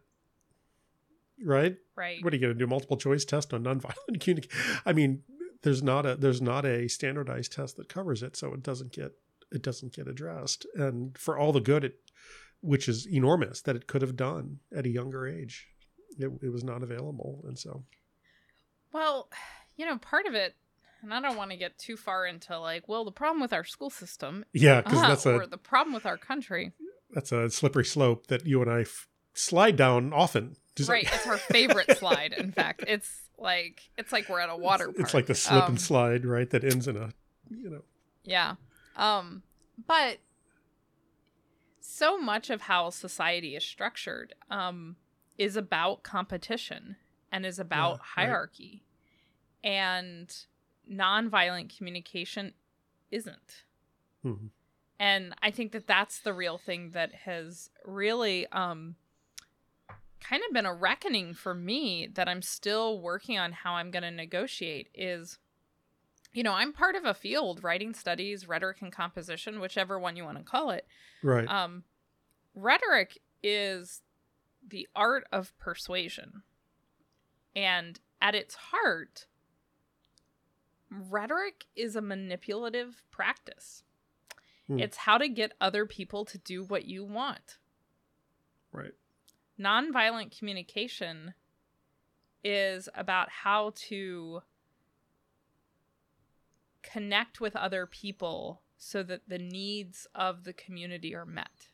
B: right?
A: right.
B: What are you going to do? Multiple choice test on nonviolent communication? I mean, there's not a there's not a standardized test that covers it, so it doesn't get it doesn't get addressed. And for all the good it, which is enormous, that it could have done at a younger age, it, it was not available, and so
A: Well, you know, part of it, and I don't want to get too far into like, well, the problem with our school system,
B: yeah, because
A: uh,
B: that's
A: or
B: a
A: the problem with our country.
B: that's a slippery slope that you and I f- slide down often. Just
A: right,
B: like-
A: it's our favorite slide. In fact, it's like it's like we're at a water
B: It's,
A: park.
B: it's like the slip
A: Um,
B: and slide, right? That ends in a you know
A: Yeah. Um, but so much of how society is structured um, is about competition and is about
B: Yeah, right.
A: hierarchy. And nonviolent communication isn't.
B: mhm.
A: And I think that that's the real thing that has really um, kind of been a reckoning for me that I'm still working on how I'm going to negotiate is you know, I'm part of a field, writing studies, rhetoric and composition, whichever one you want to call it.
B: right.
A: Um, rhetoric is the art of persuasion. And at its heart, rhetoric is a manipulative practice.
B: Hmm.
A: It's how to get other people to do what you want.
B: Right.
A: Nonviolent communication is about how to connect with other people so that the needs of the community are met.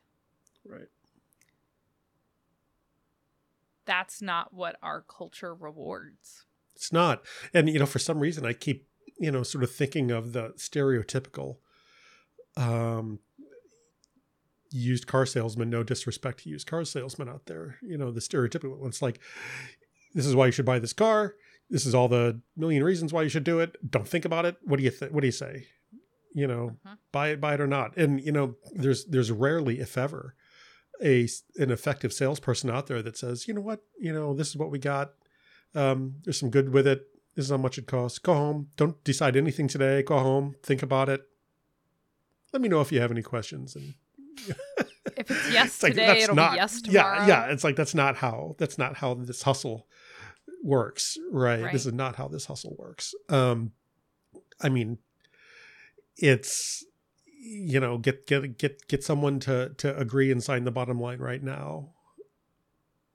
B: Right.
A: That's not what our culture rewards.
B: It's not. And, you know, for some reason, I keep, you know, sort of thinking of the stereotypical um, used car salesman, no disrespect to used car salesmen out there, you know, the stereotypical one's like, this is why you should buy this car. This is all the million reasons why you should do it. Don't think about it. What do you think? What do you say? You know,
A: Mhm.
B: buy it, buy it or not. And, you know, there's, there's rarely, if ever, a, an effective salesperson out there that says, you know what, you know, this is what we got. Um, there's some good with it. This is how much it costs. Go home. Don't decide anything today. Go home. Think about it. Let me know if you have any questions. And
A: If it's yes
B: It's like,
A: today,
B: that's
A: it'll
B: not-
A: be yes tomorrow.
B: Yeah, yeah. It's like that's not how that's not how this hustle works, right?
A: Right.
B: This is not how this hustle works. Um, I mean, it's you know get get get get someone to to agree and sign the bottom line right now.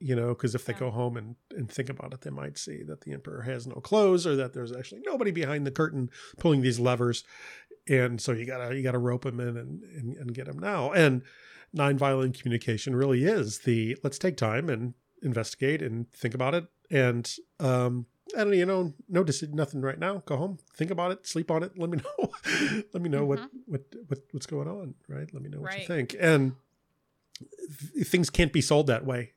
B: You know, because if they
A: Yeah.
B: go home and and think about it, they might see that the emperor has no clothes, or that there's actually nobody behind the curtain pulling these levers, and so you gotta you gotta rope them in and and, and get them now. And nonviolent communication really is the let's take time and investigate and think about it. And um I don't you know no decision nothing right now. Go home think about it sleep on it. Let me know. Let me know what
A: Mhm.
B: what what what's going on right? Let me know what you think. And th- things can't be sold that way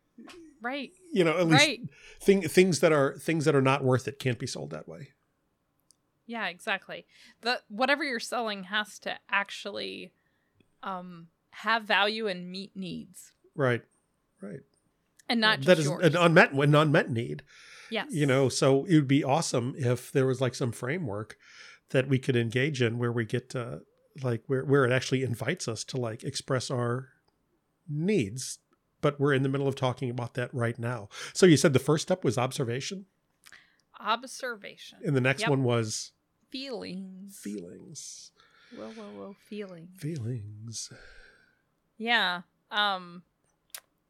A: Right.
B: you know at least
A: Right.
B: thing, things that are things that are not worth it can't be sold that way
A: Yeah, exactly. The whatever you're selling has to actually um have value and meet needs.
B: right right
A: And not
B: that
A: just
B: is
A: yours.
B: an unmet an unmet need
A: yes.
B: you know so it would be awesome if there was like some framework that we could engage in where we get to like where, where it actually invites us to like express our needs but we're in the middle of talking about that right now so you said the first step was observation
A: observation.
B: and the next
A: Yep.
B: one was
A: Feelings.
B: feelings
A: Whoa, whoa, whoa, feelings.
B: feelings
A: Yeah. Um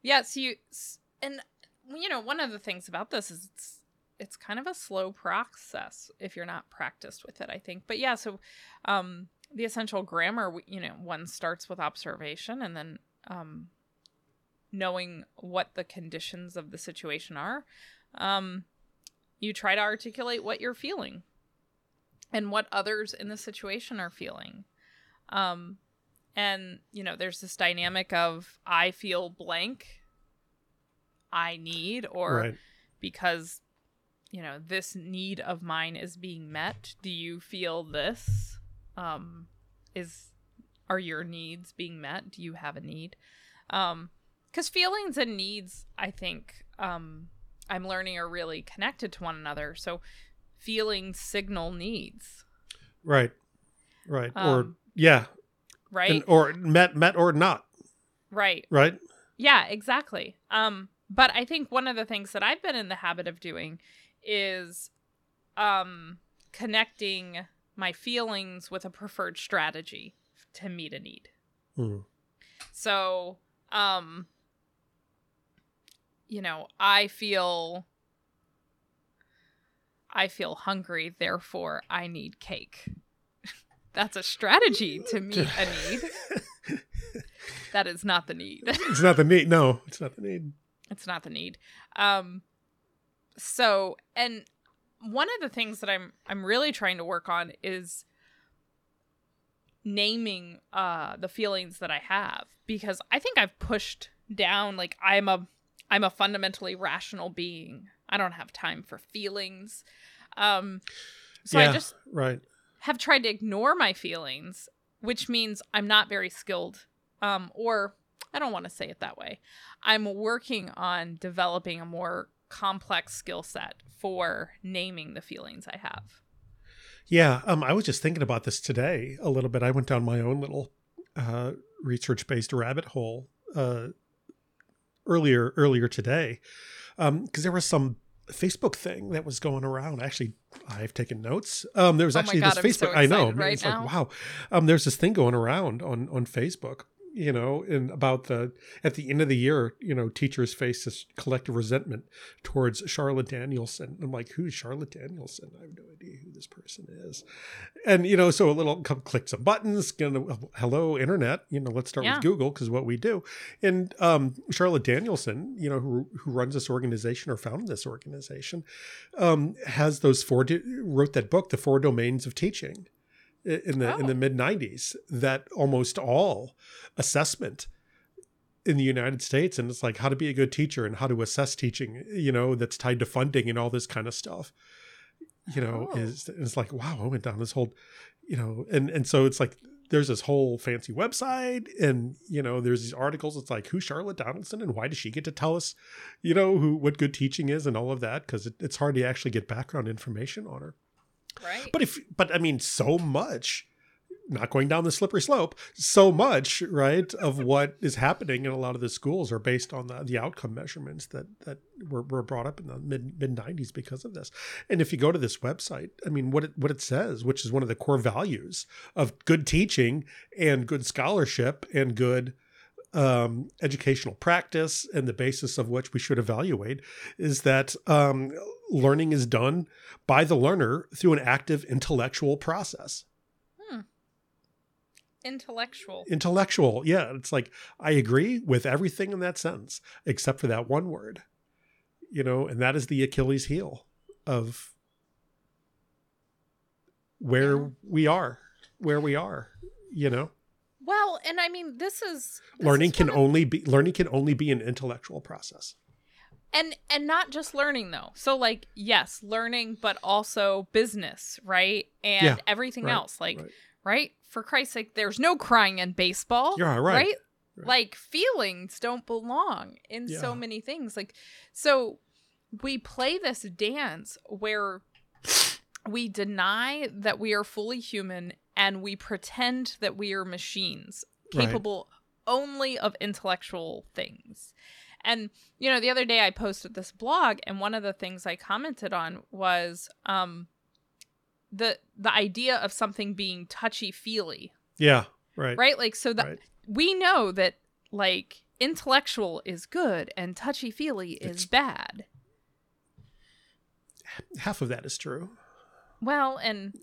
A: yeah, so you s- and you know, one of the things about this is it's it's kind of a slow process if you're not practiced with it, I think. But yeah, so um the essential grammar, you know, one starts with observation and then um knowing what the conditions of the situation are. Um you try to articulate what you're feeling and what others in the situation are feeling. Um and you know there's this dynamic of i feel blank i need or
B: right
A: because you know this need of mine is being met do you feel this um is are your needs being met do you have a need um because feelings and needs i think um i'm learning are really connected to one another. So feelings signal needs.
B: Right. Right. Or
A: Um,
B: yeah.
A: right?
B: And, or met met or not.
A: Right.
B: Right?
A: Yeah, exactly. Um, but I think one of the things that I've been in the habit of doing is um connecting my feelings with a preferred strategy to meet a need.
B: Hmm.
A: So, um you know, I feel I feel hungry, therefore I need cake. That's a strategy to meet a need. That is not the need.
B: it's not the need no it's not the need
A: it's not the need um so and one of the things that i'm i'm really trying to work on is naming uh the feelings that i have because i think i've pushed down like i'm a i'm a fundamentally rational being i don't have time for feelings um so
B: yeah
A: i just
B: right
A: have tried to ignore my feelings, which means I'm not very skilled. Um, or I don't want to say it that way. I'm working on developing a more complex skill set for naming the feelings I have.
B: Yeah, um, I was just thinking about this today a little bit. I went down my own little uh, research-based rabbit hole uh, earlier earlier today because there was some Facebook thing that was going around. Actually, I've taken notes. Um, there was
A: Oh
B: actually
A: God,
B: this
A: I'm
B: Facebook.
A: so
B: I know.
A: right
B: it's
A: now.
B: like wow. Um, there's this thing going around on on Facebook. You know, and about the at the end of the year, you know, teachers face this collective resentment towards Charlotte Danielson. I'm like, who's Charlotte Danielson? I have no idea who this person is. And you know, so a little come click some buttons. You know, hello internet. You know, let's start
A: Yeah.
B: with Google because what we do. And um, Charlotte Danielson, you know, who who runs this organization or founded this organization, um, has those four wrote that book, The Four Domains of Teaching, in the in
A: Oh.
B: the mid '90s. That almost all assessment in the United States, and it's like how to be a good teacher and how to assess teaching. You know, that's tied to funding and all this kind of stuff. You know,
A: Oh.
B: is it's like wow, I went down this whole, you know, and and so it's like there's this whole fancy website and you know there's these articles it's like who's charlotte donaldson and why does she get to tell us you know who what good teaching is and all of that because it, it's hard to actually get background information on her
A: Right.
B: but if but i mean so much not going down the slippery slope so much right of what is happening in a lot of the schools are based on the, the outcome measurements that that were, were brought up in the mid mid 90s because of this and if you go to this website i mean what it what it says which is one of the core values of good teaching and good scholarship and good um, educational practice and the basis of which we should evaluate is that um, learning is done by the learner through an active intellectual process
A: Intellectual.
B: intellectual yeah it's like i agree with everything in that sentence except for that one word you know and that is the achilles heel of where
A: Yeah.
B: we are where we are you know
A: Well, and I mean, this is this
B: learning
A: is
B: can only be learning can only be an intellectual process
A: and and not just learning though. So like, yes, learning, but also business, right? And
B: Yeah,
A: everything
B: right,
A: else, like,
B: right.
A: right. For Christ's sake, there's no crying in baseball.
B: Yeah, right,
A: Right.
B: right.
A: Like feelings don't belong in so many things. Like, so we play this dance where we deny that we are fully human and we pretend that we are machines
B: Right.
A: capable only of intellectual things. And you know, the other day I posted this blog and one of the things I commented on was um the the idea of something being touchy-feely,
B: yeah right
A: right? Like so that
B: right.
A: we know that like intellectual is good and touchy-feely is bad.
B: half of that is true
A: Well, and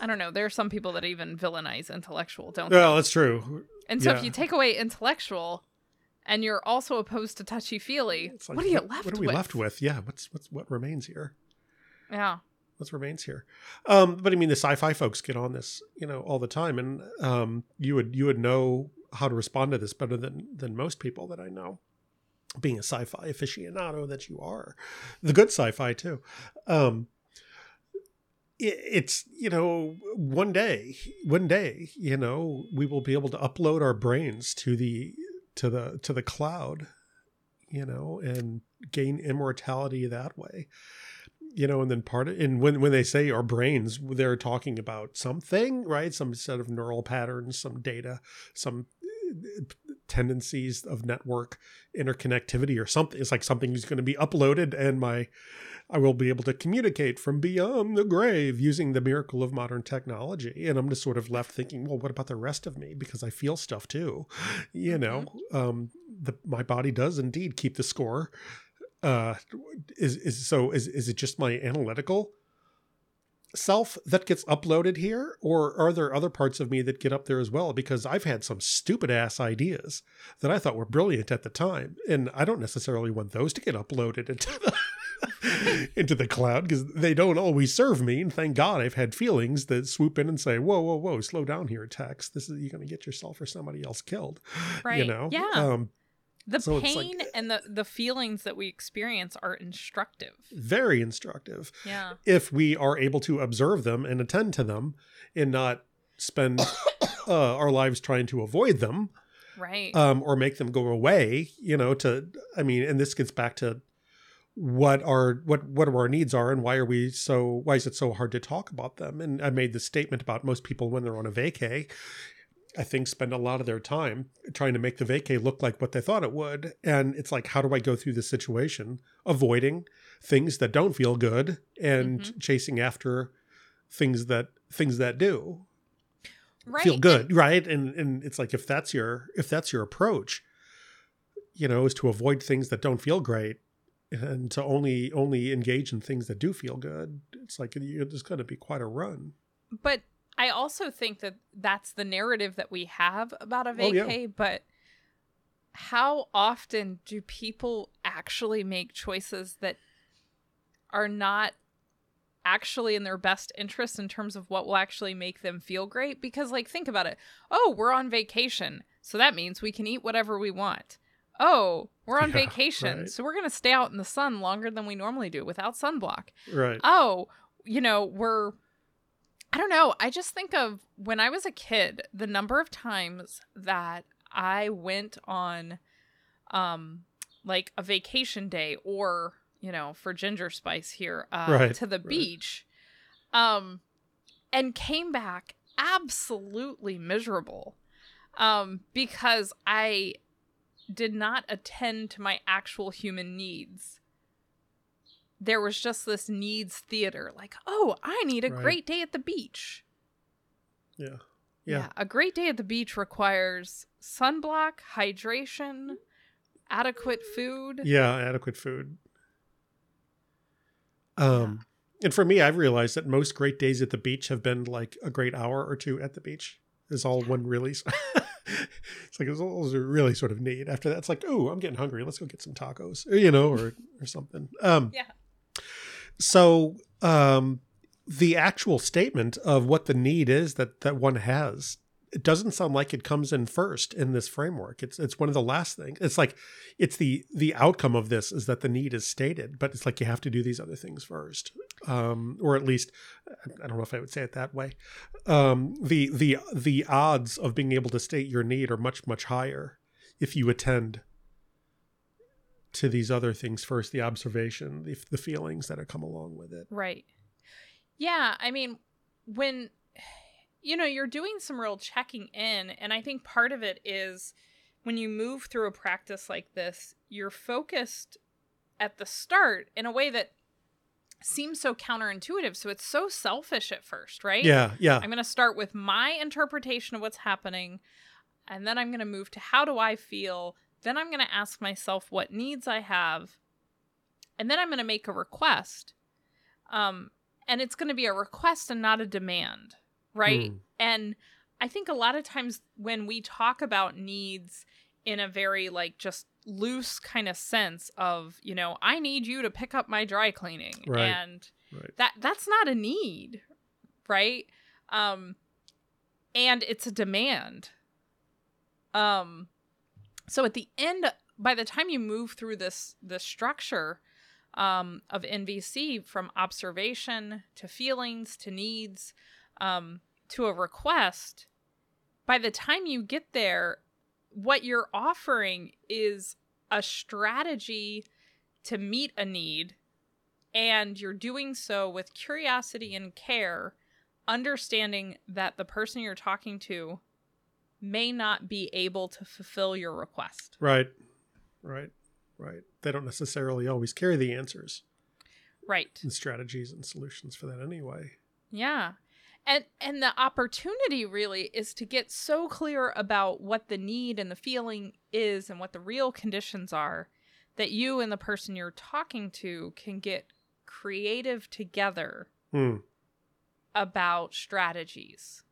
A: I don't know, there are some people that even villainize intellectual, don't they?
B: well that's true
A: And so if you take away intellectual and you're also opposed to touchy feely,
B: like,
A: what are you left with?
B: what are we
A: with?
B: left with yeah what's what's what remains here
A: Yeah.
B: what remains here um but i mean the sci-fi folks get on this you know all the time and um you would you would know how to respond to this better than than most people that i know being a sci-fi aficionado that you are the good sci-fi too um it's you know one day one day you know we will be able to upload our brains to the to the to the cloud you know and gain immortality that way. You know and then part of and when when they say our brains they're talking about something right? Some set of neural patterns some data some tendencies of network interconnectivity or something. It's like something is going to be uploaded and my i will be able to communicate from beyond the grave using the miracle of modern technology. And i'm just sort of left thinking well what about the rest of me? Because i feel stuff too you know? Um the my body does indeed keep the score uh is is so is is it just my analytical self that gets uploaded here or are there other parts of me that get up there as well because i've had some stupid ass ideas that i thought were brilliant at the time and i don't necessarily want those to get uploaded into the into the cloud because they don't always serve me and thank god i've had feelings that swoop in and say whoa whoa whoa slow down here tex this is you're going to get yourself or somebody else killed
A: Right?
B: you know
A: Yeah.
B: um
A: The
B: so it's like-
A: pain and the, the feelings that we experience are instructive.
B: very instructive
A: Yeah.
B: if we are able to observe them and attend to them and not spend uh, our lives trying to avoid them
A: Right.
B: um, or make them go away you know to i mean and this gets back to what our what what our needs are and why are we so why is it so hard to talk about them and i made this statement about most people when they're on a vacay I think, spend a lot of their time trying to make the vacay look like what they thought it would. And it's like, how do I go through this situation, avoiding things that don't feel good and
A: Mhm.
B: chasing after things that things that do
A: right
B: feel good, right? And and it's like if that's your if that's your approach, you know, is to avoid things that don't feel great and to only only engage in things that do feel good. It's like you there's going to be quite a run.
A: But I also think that that's the narrative that we have about a
B: Oh, yeah.
A: But how often do people actually make choices that are not actually in their best interest in terms of what will actually make them feel great? Because, like, think about it. Oh, we're on vacation. So that means we can eat whatever we want. Oh, we're on
B: Yeah,
A: vacation.
B: right.
A: So we're going to stay out in the sun longer than we normally do without sunblock
B: Right.
A: oh, you know, we're I don't know. I just think of when I was a kid, the number of times that I went on um like a vacation day or, you know, for ginger spice here, uh
B: Right,
A: to the
B: right.
A: beach. Um and came back absolutely miserable. Um because I did not attend to my actual human needs there was just this needs theater like oh i need a
B: Right.
A: great day at the beach
B: Yeah. Yeah.
A: a great day at the beach requires sunblock hydration adequate food
B: Yeah, adequate food. Um and for me I've realized that most great days at the beach have been like a great hour or two at the beach. Is all one really it's like it's all those are really sort of neat. After that it's like, "Oh, I'm getting hungry. Let's go get some tacos." Or, you know, or or something. Um
A: Yeah.
B: So, um the actual statement of what the need is that that one has it doesn't sound like it comes in first in this framework. It's it's one of the last things it's like it's the the outcome of this is that the need is stated but it's like you have to do these other things first. Um or at least i don't know if i would say it that way. Um the the the odds of being able to state your need are much much higher if you attend to these other things first the observation the, the feelings that have come along with it.
A: Right. Yeah i mean when you know you're doing some real checking in and i think part of it is when you move through a practice like this you're focused at the start in a way that seems so counterintuitive so it's so selfish at first right?
B: Yeah yeah.
A: I'm going to start with my interpretation of what's happening, and then I'm going to move to how do I feel. Then I'm going to ask myself what needs I have, and then I'm going to make a request. Um, and it's going to be a request and not a demand, right?
B: Hmm.
A: And I think a lot of times when we talk about needs in a very like just loose kind of sense of, you know, I need you to pick up my dry cleaning
B: Right.
A: and
B: right
A: that that's not a need right um and it's a demand um so at the end by the time you move through this this structure um of nvc from observation to feelings to needs um to a request by the time you get there what you're offering is a strategy to meet a need and you're doing so with curiosity and care, understanding that the person you're talking to may not be able to fulfill your request.
B: Right. Right. Right. They don't necessarily always carry the answers
A: Right.
B: and strategies and solutions for that anyway.
A: Yeah. And and the opportunity really is to get so clear about what the need and the feeling is and what the real conditions are that you and the person you're talking to can get creative together
B: Hmm.
A: about strategies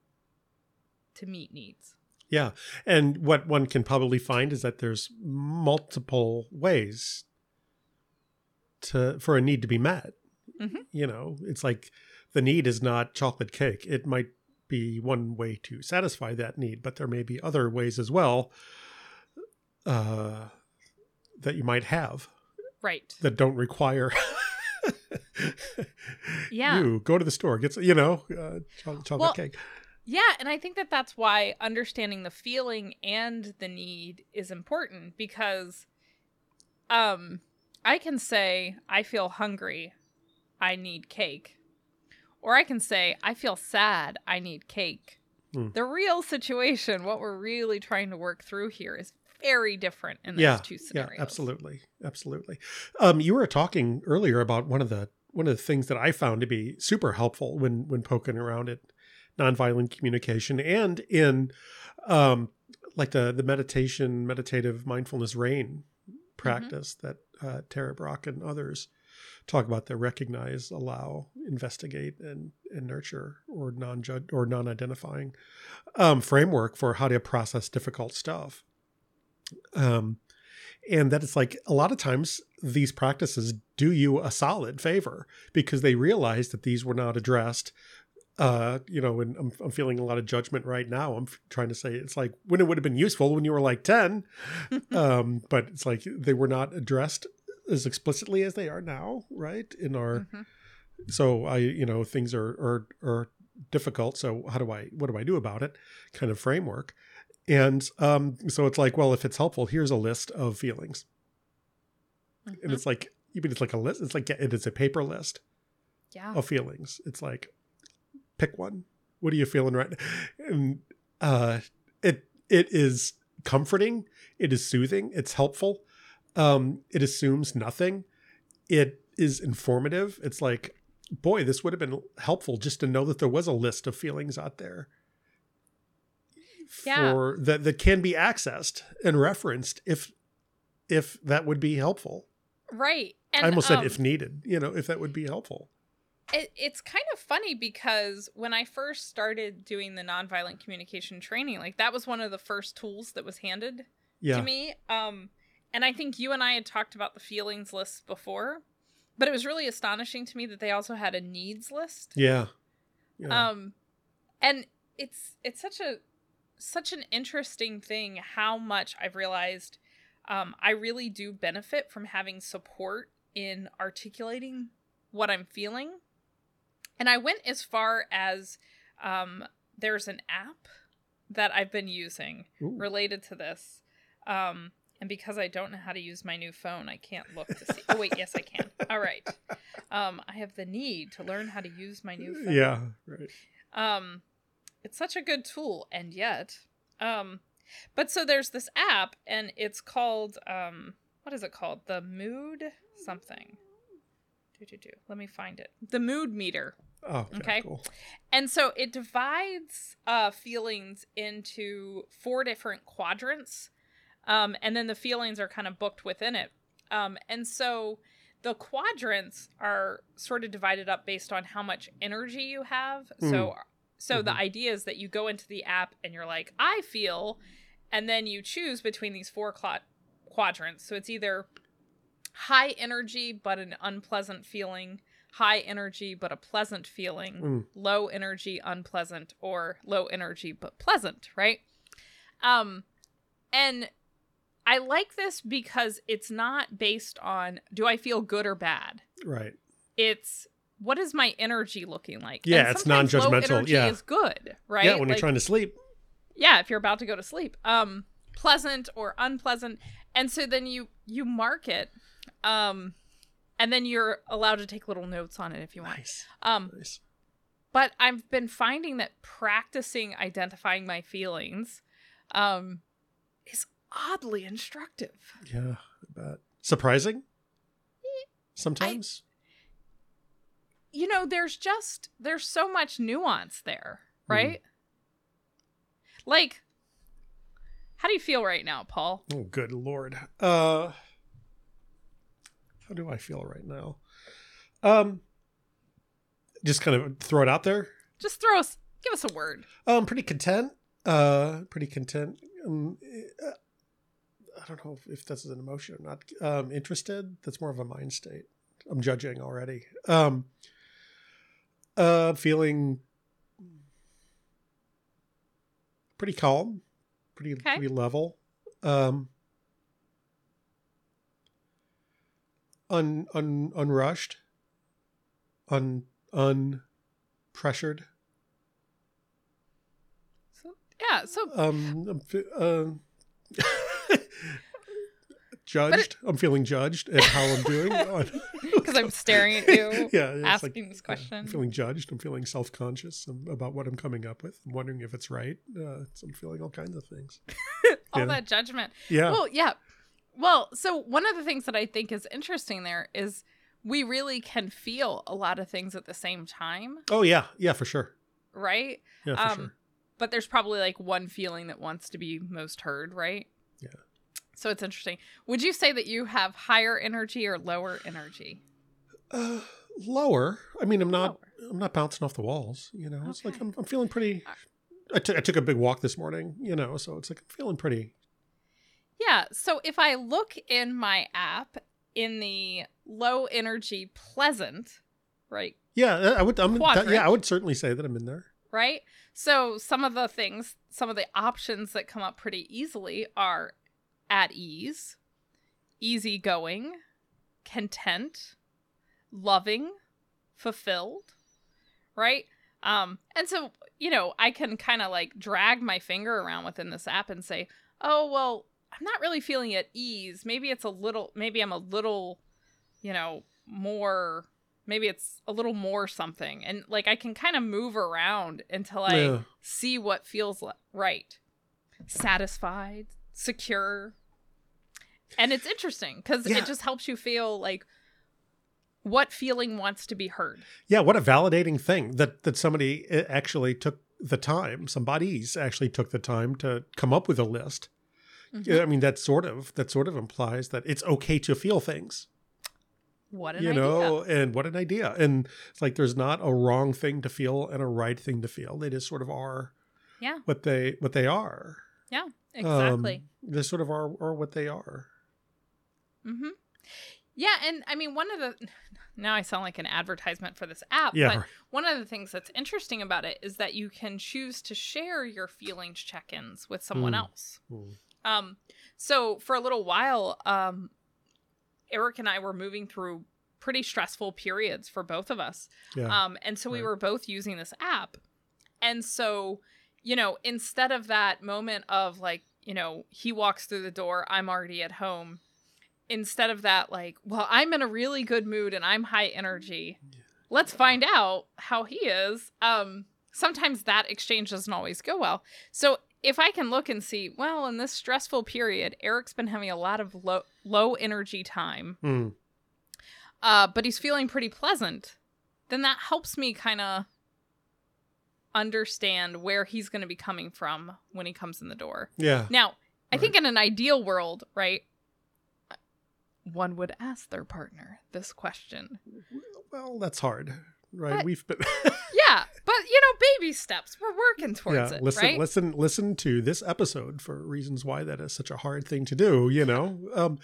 A: to meet needs.
B: Yeah. And what one can probably find is that there's multiple ways to for a need to be met.
A: Mhm.
B: You know, it's like the need is not chocolate cake. It might be one way to satisfy that need, but there may be other ways as well uh, that you might have
A: Right.
B: that don't require
A: Yeah.
B: you go to the store get some, you know uh, chocolate, chocolate
A: Well,
B: cake
A: Yeah, and I think that that's why understanding the feeling and the need is important because um I can say I feel hungry, I need cake. Or I can say I feel sad, I need cake.
B: Hmm.
A: The real situation, what we're really trying to work through here, is very different in those
B: Yeah,
A: two
B: Yeah, absolutely, absolutely. Um, you were talking earlier about one of the one of the things that I found to be super helpful when when poking around at nonviolent communication and in um, like the the meditation, meditative mindfulness rain practice that uh, Tara Brach and others talk about the recognize, allow, investigate, and and nurture or non judge or non identifying um, framework for how to process difficult stuff. Um, and that it's like a lot of times these practices do you a solid favor because they realize that these were not addressed uh you know and I'm, I'm feeling a lot of judgment right now i'm trying to say it's like when it would have been useful when you were like 10 um but it's like they were not addressed as explicitly as they are now right in our
A: Mhm.
B: so i you know things are are are difficult so how do i what do i do about it kind of framework and um so it's like well if it's helpful here's a list of feelings and
A: Mhm.
B: it's like you mean it's like a list it's like it is a paper list
A: yeah.
B: of feelings it's like pick one what are you feeling right and uh it it is comforting it is soothing it's helpful um it assumes nothing it is informative it's like boy this would have been helpful just to know that there was a list of feelings out there
A: Yeah.
B: for that that can be accessed and referenced if if that would be helpful
A: Right. And
B: i almost
A: um,
B: said if needed you know if that would be helpful
A: it, it's kind of funny because when I first started doing the nonviolent communication training, like that was one of the first tools that was handed
B: yeah
A: to me. Um, and I think you and I had talked about the feelings list before, but it was really astonishing to me that they also had a needs list.
B: yeah yeah
A: Um, and it's it's such a such an interesting thing how much I've realized. Um, I really do benefit from having support in articulating what I'm feeling. And I went as far as um, there's an app that I've been using
B: Ooh.
A: related to this. Um, and because I don't know how to use my new phone, I can't look to see. Oh, wait, yes, I can. All right. Um, I have the need to learn how to use my new phone.
B: Yeah, right.
A: Um, it's such a good tool, and yet, um, but so there's this app, and it's called um, what is it called? The Mood something. Do do do. Let me find it. The Mood Meter.
B: Oh, okay,
A: Okay.
B: cool.
A: And so it divides uh, feelings into four different quadrants. Um, and then the feelings are kind of booked within it. Um, and so the quadrants are sort of divided up based on how much energy you have. So so the
B: Mhm.
A: idea is that you go into the app and you're like, I feel, and then you choose between these four cla- quadrants. So it's either high energy but an unpleasant feeling, high energy but a pleasant feeling,
B: Mm.
A: low energy unpleasant or low energy but pleasant, right? Um and I like this because it's not based on do I feel good or bad?
B: Right.
A: It's what is my energy looking like?
B: Yeah, it's non-judgmental,
A: energy
B: yeah.
A: is good, right?
B: Yeah, when you're trying to sleep.
A: yeah if you're about to go to sleep um pleasant or unpleasant and so then you you mark it um and then you're allowed to take little notes on it if you want
B: Nice.
A: um
B: Nice.
A: but i've been finding that practicing identifying my feelings um is oddly instructive
B: Yeah, I bet. Surprising? Sometimes?
A: you know there's just there's so much nuance there right like how do you feel right now paul
B: oh, good lord. Uh how do I feel right now? Um just kind of throw it out there.
A: just throw us give us a word
B: Um, pretty content. Uh, pretty content. Um, uh, I don't know if, if this is an emotion or not. Um, interested. That's more of a mind state. I'm judging already. Um, uh, feeling pretty calm, pretty
A: Okay.
B: pretty level. Um, un un unrushed, un unpressured.
A: so yeah so
B: um, um, uh, judged. I'm feeling judged at how I'm doing.
A: Because I'm staring at you,
B: yeah,
A: asking
B: like,
A: this question.
B: I'm feeling judged. I'm feeling self conscious about what I'm coming up with. I'm wondering if it's right. Uh, so I'm feeling all kinds of things.
A: All
B: Yeah.
A: that judgment.
B: Yeah.
A: Well, yeah. Well, so one of the things that I think is interesting there is we really can feel a lot of things at the same time,
B: oh yeah. Yeah, for sure.
A: right?
B: Yeah, for
A: Um,
B: sure.
A: But there's probably like one feeling that wants to be most heard, right?
B: Yeah.
A: So it's interesting. Would you say that you have higher energy or lower energy?
B: Uh, lower. I mean, I'm not.
A: Lower.
B: I'm not bouncing off the walls. You know, it's like I'm, I'm feeling pretty. I took I took a big walk this morning. You know, so it's like I'm feeling pretty.
A: Yeah. So if I look in my app in the low energy pleasant, right?
B: Yeah, I would. I'm. That, yeah, I would certainly say that I'm in there.
A: right? So some of the things, some of the options that come up pretty easily are at ease, easygoing, content, loving, fulfilled, right? Um, and so, you know, I can kind of like drag my finger around within this app and say, oh, well, I'm not really feeling at ease. Maybe it's a little, maybe I'm a little, you know, more, maybe it's a little more something. And like I can kind of move around until I
B: Yeah.
A: see what feels right. Satisfied, secure. And it's interesting because
B: Yeah.
A: it just helps you feel like what feeling wants to be heard.
B: Yeah, what a validating thing that that somebody uh, actually took the time. Somebody's actually took the time to come up with a list.
A: Mhm.
B: Yeah, I mean, that sort of that sort of implies that it's okay to feel things.
A: What an
B: you
A: idea.
B: know, and what an idea. And it's like there's not a wrong thing to feel and a right thing to feel. They just sort of are
A: Yeah.
B: what they what they are.
A: Yeah, exactly.
B: Um, they sort of are are what they are.
A: Mm-hmm. Yeah, and I mean, one of the now I sound like an advertisement for this app,
B: Yeah.
A: but one of the things that's interesting about it is that you can choose to share your feelings check-ins with someone
B: Hmm.
A: else.
B: Hmm.
A: Um, so for a little while, um, Eric and I were moving through pretty stressful periods for both of us.
B: Yeah.
A: Um, and so we
B: Right.
A: were both using this app. And so, you know, instead of that moment of like, you know, he walks through the door, I'm already at home, instead of that, like, well, I'm in a really good mood and I'm high energy. Let's find out how he is. Um, sometimes that exchange doesn't always go well. So if I can look and see, well, in this stressful period, Eric's been having a lot of low low energy time
B: Hmm.
A: uh, but he's feeling pretty pleasant, then that helps me kind of understand where he's going to be coming from when he comes in the door.
B: Yeah.
A: Now, I think in an ideal world, right, one would ask their partner this question.
B: Well, that's hard, right?
A: But-
B: We've been
A: Yeah, but you know, baby steps. We're working towards
B: yeah.
A: it,
B: Listen,
A: right?
B: listen, listen to this episode for reasons why that is such a hard thing to do. You know, um,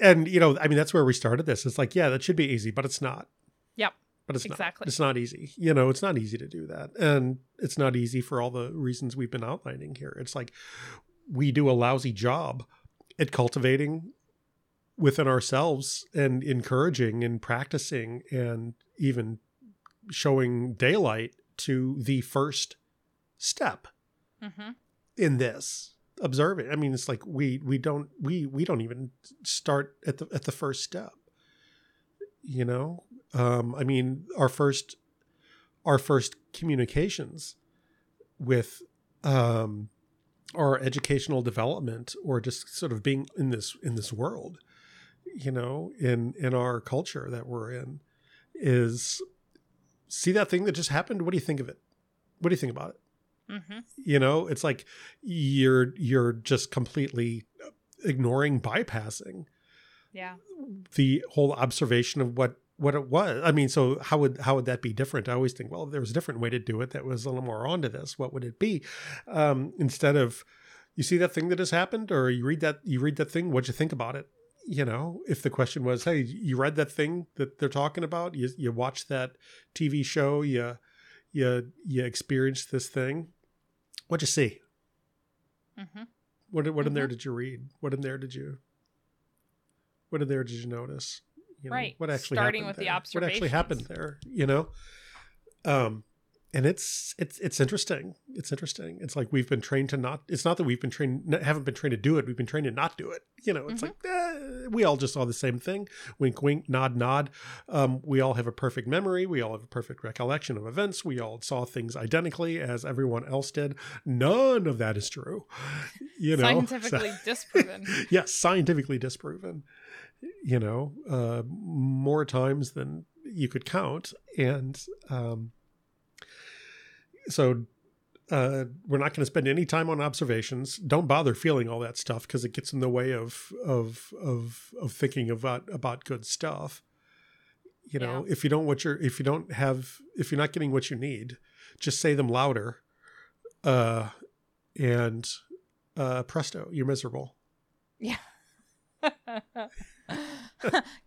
B: and you know, I mean, that's where we started this. It's like, yeah, that should be easy, but it's not.
A: Yep.
B: But it's
A: Exactly.
B: not. It's not easy. You know, it's not easy to do that, and it's not easy for all the reasons we've been outlining here. It's like we do a lousy job at cultivating within ourselves and encouraging and practicing and even showing daylight to the first step
A: hmm
B: in this. Observing i mean it's like we we don't we we don't even start at the at the first step you know? Um i mean our first our first communications with um our educational development or just sort of being in this in this world you know in in our culture that we're in is see that thing that just happened? What do you think of it? What do you think about it?
A: Hmm
B: you know it's like you're you're just completely ignoring bypassing
A: Yeah.
B: the whole observation of what what it was. I mean so how would how would that be different? I always think well if there was a different way to do it that was a little more onto this what would it be? Um instead of you see that thing that has happened? Or you read that you read that thing? What'd you think about it you know if the question was hey you read that thing that they're talking about you you watched that tv show you you you experienced this thing what'd you see
A: hmm
B: what what in there did you read? What in there did you? What in there did you notice? You know,
A: Right.
B: What actually
A: Starting
B: happened
A: with the
B: there? What actually happened there? You know, um, and it's it's it's interesting. It's interesting. It's like we've been trained to not. It's not that we've been trained haven't been trained to do it. We've been trained to not do it. You know, it's
A: Mhm.
B: like eh, we all just saw the same thing. Wink, wink, nod, nod. Um, we all have a perfect memory. We all have a perfect recollection of events. We all saw things identically as everyone else did. None of that is true. You know,
A: Scientifically disproven.
B: yes, scientifically disproven. You know, uh, more times than you could count, and um, so uh, we're not going to spend any time on observations. Don't bother feeling all that stuff because it gets in the way of of of of thinking about about good stuff. You know, if you don't what you're if you don't have if you're not getting what you need, just say them louder, uh, and uh, presto, you're miserable. Yeah.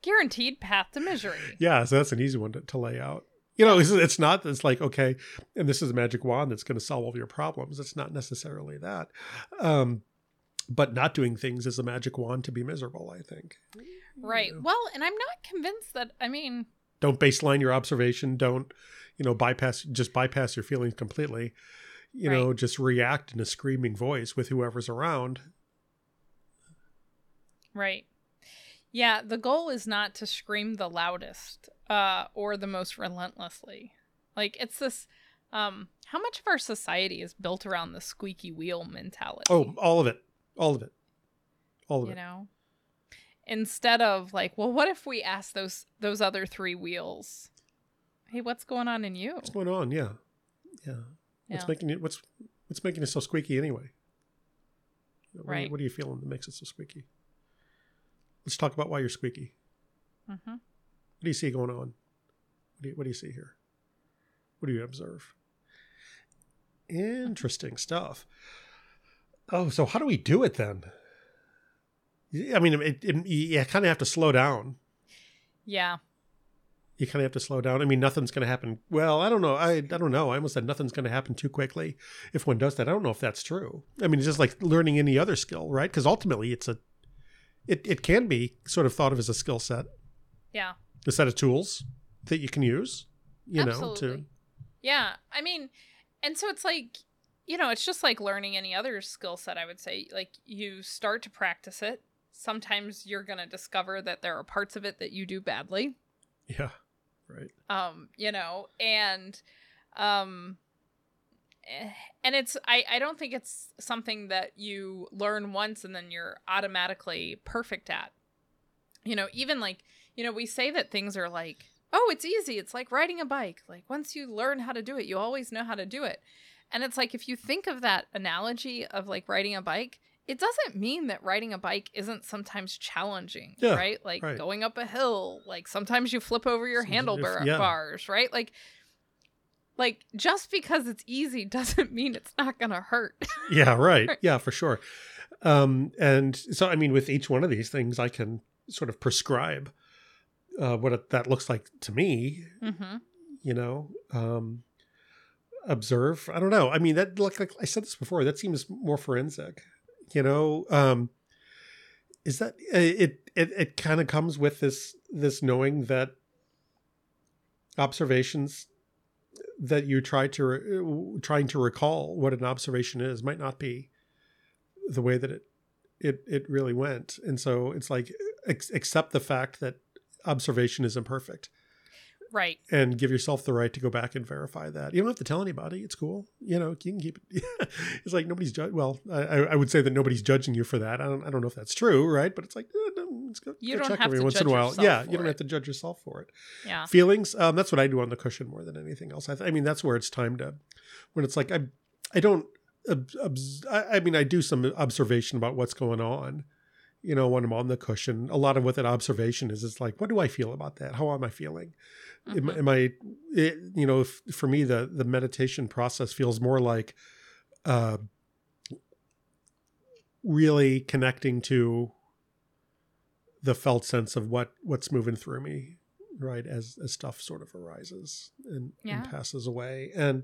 A: Guaranteed path to misery.
B: Yeah, so that's an easy one to, to lay out. You know, it's, it's not it's like okay, and this is a magic wand that's going to solve all your problems. It's not necessarily that, um, but not doing things is a magic wand to be miserable. I think.
A: Right.
B: You know,
A: Well, and I'm not convinced that, I mean,
B: Don't baseline your observation. Don't you know bypass just bypass your feelings completely. You know, just react in a screaming voice with whoever's around.
A: right. Yeah, the goal is not to scream the loudest uh, or the most relentlessly. Like, it's this. Um, how much of our society is built around the squeaky wheel mentality?
B: Oh, all of it, all of it, all of
A: you
B: it.
A: You know instead of like well what if we ask those those other three wheels hey what's going on in you
B: What's going on? Yeah, yeah. What's
A: Yeah.
B: making it? What's what's making it so squeaky anyway? What,
A: Right.
B: What are you feeling that makes it so squeaky? Let's talk about why you're squeaky.
A: hmm
B: What do you see going on? What do you, what do you see here? What do you observe? Interesting stuff. Oh, so how do we do it then? I mean, it, it, you kind of have to slow down.
A: yeah
B: you kind of have to slow down. I mean, nothing's going to happen. Well, I don't know. I I don't know. I almost said nothing's going to happen too quickly if one does that. I don't know if that's true. I mean, it's just like learning any other skill, right? Because ultimately, it's a it it can be sort of thought of as a skill set,
A: yeah
B: a set of tools that you can use. You know,
A: Absolutely.
B: to
A: yeah i mean and so it's like you know it's just like learning any other skill set i would say like you start to practice it sometimes you're going to discover that there are parts of it that you do badly
B: yeah, right.
A: um you know and um Eh, and it's I, I don't think it's something that you learn once and then you're automatically perfect at. You know even like you know we say that things are like oh it's easy. It's like riding a bike. Like once you learn how to do it you always know how to do it. And it's like if you think of that analogy of like riding a bike it doesn't mean that riding a bike isn't sometimes challenging
B: Yeah,
A: right? Like
B: right.
A: going up a hill like sometimes you flip over your handlebar
B: yeah.
A: bars right? Like like just because it's easy doesn't mean it's not gonna hurt
B: Yeah, right. Yeah, for sure. Um, and so, I mean, with each one of these things, I can sort of prescribe uh, what it, that looks like to me
A: mm-hmm.
B: you know um observe i don't know i mean that like, like i said this before that seems more forensic you know um is that uh, it it, it kind of comes with this this knowing that observations that you try to re- uh, trying to recall what an observation is might not be the way that it it it really went. And so it's like ex- accept the fact that observation is imperfect
A: right
B: and give yourself the right to go back and verify that. You don't have to tell anybody. It's cool. You know, you can keep it. it's like nobody's judge. Well, I, I would say that nobody's judging you for that. I don't, I don't know if that's true, right? But it's like, eh, no, let's go,
A: You
B: go check
A: have
B: every
A: to
B: once in a while. Yeah, you don't
A: it.
B: have to judge yourself for it.
A: yeah
B: Feelings. Um, that's what I do on the cushion more than anything else. I, th- I mean, that's where it's time to, when it's like I, I don't. I, I mean, I do some observation about what's going on. You know, when I'm on the cushion, a lot of what that observation is is like, what do I feel about that? How am I feeling? Am,
A: Mhm.
B: am I, it, you know, if, for me, the the meditation process feels more like uh, really connecting to the felt sense of what what's moving through me, right? As as stuff sort of arises and,
A: Yeah.
B: and passes away, and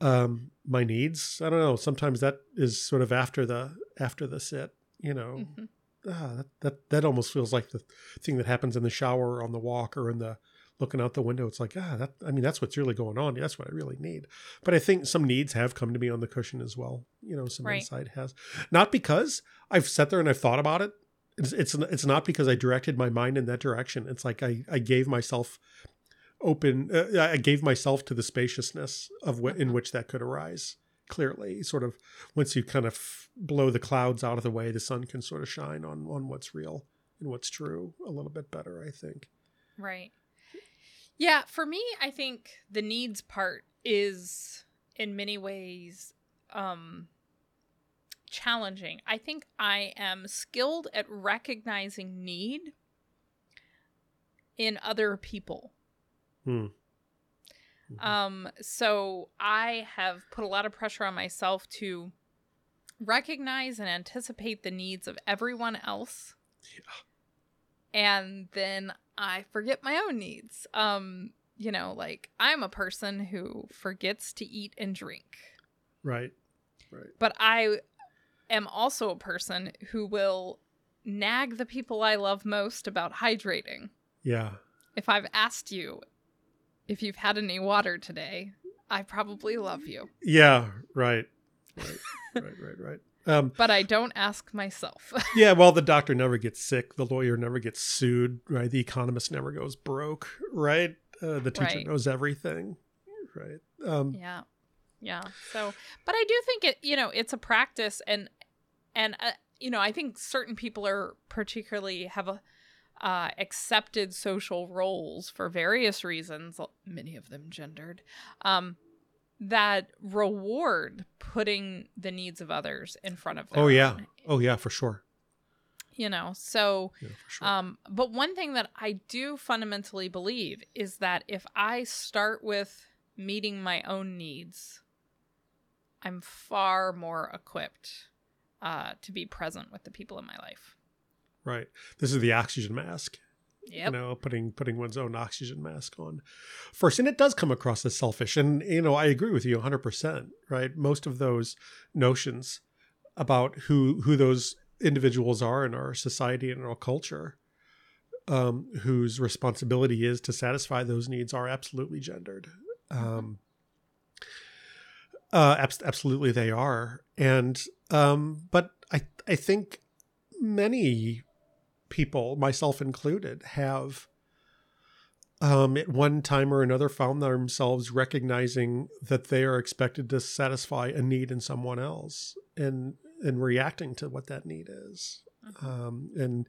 B: um, my needs. I don't know. Sometimes that is sort of after the after the sit. You know,
A: Mhm.
B: ah, that, that that almost feels like the thing that happens in the shower or on the walk or in the looking out the window it's like ah that i mean that's what's really going on. That's what i really need. But i think some needs have come to me on the cushion as well you know some
A: Right.
B: insight has. Not because i've sat there and i've thought about it. It's, it's it's not because i directed my mind in that direction. It's like i i gave myself open uh, i gave myself to the spaciousness of what in which that could arise clearly sort of once you kind of blow the clouds out of the way the sun can sort of shine on on what's real and what's true a little bit better i think.
A: Right. Yeah, for me, I think the needs part is in many ways um challenging. I think I am skilled at recognizing need in other people.
B: Hmm. Mhm.
A: Um so I have put a lot of pressure on myself to recognize and anticipate the needs of everyone else. Yeah. And then I forget my own needs. Um, you know, like I'm a person who forgets to eat and drink.
B: right right
A: But I am also a person who will nag the people I love most about hydrating.
B: yeah
A: If I've asked you if you've had any water today, I probably love you.
B: yeah right right right right right um
A: But I don't ask myself.
B: yeah well the doctor never gets sick. The lawyer never gets sued right? The economist never goes broke right? Uh, the teacher
A: Right.
B: knows everything right? Um
A: yeah. Yeah. So but i do think it you know it's a practice and and uh, you know i think certain people are particularly have a uh, accepted social roles for various reasons many of them gendered. Um that reward putting the needs of others in front of their
B: oh yeah. oh yeah for sure.
A: You know so
B: yeah sure.
A: um, but one thing that I do fundamentally believe is that if I start with meeting my own needs, I'm far more equipped uh, to be present with the people in my life.
B: right. This is the oxygen mask
A: Yep.
B: you know putting putting one's own oxygen mask on first. And it does come across as selfish. And you know i agree with you 100% right? Most of those notions about who who those individuals are in our society and our culture um, whose responsibility is to satisfy those needs are absolutely gendered. Um, uh, abs- absolutely they are. And um, but i i think many people, myself included, have um, at one time or another found themselves recognizing that they are expected to satisfy a need in someone else and and reacting to what that need is. Um, and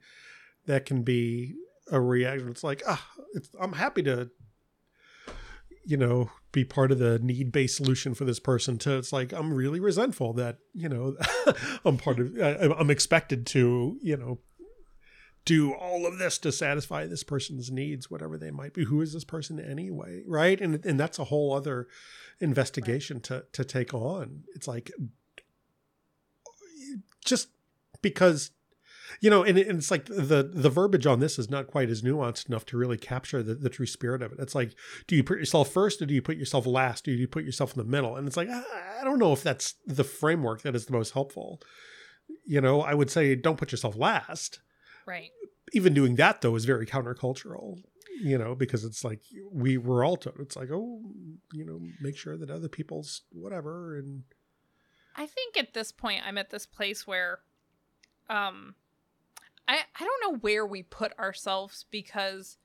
B: that can be a reaction. It's like, ah, it's, I'm happy to, you know, be part of the need based solution for this person. To it's like I'm really resentful that you know I'm part of. I, I'm expected to, you know, do all of this to satisfy this person's needs, whatever they might be. Who is this person anyway, right? And and that's a whole other investigation to to take on. It's like just because you know, and, and it's like the the verbiage on this is not quite as nuanced enough to really capture the, the true spirit of it. It's like, do you put yourself first or do you put yourself last? Do you put yourself in the middle? And it's like, I, I don't know if that's the framework that is the most helpful. You know, I would say don't put yourself last.
A: Right.
B: Even doing that though is very countercultural. You know, because it's like we we're all told it's like, oh, you know, make sure that other people's whatever and
A: I think at this point I'm at this place where um I I don't know where we put ourselves because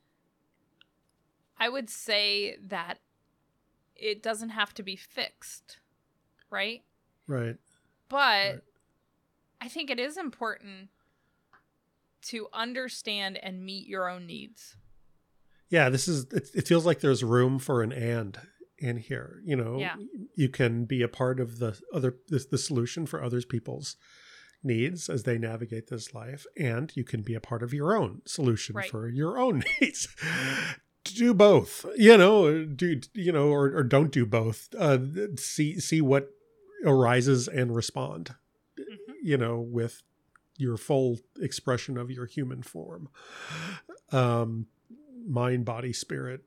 A: I would say that it doesn't have to be fixed, right?
B: right.
A: But
B: Right.
A: I think it is important to understand and meet your own needs.
B: yeah this is it, it feels like there's room for an and in here you know
A: Yeah.
B: you can be a part of the other the, the solution for others people's needs as they navigate this life and you can be a part of your own solution
A: Right.
B: for your own needs do both you know do you know or, or don't do both uh see see what arises and respond
A: Mhm.
B: you know with your full expression of your human form um mind body spirit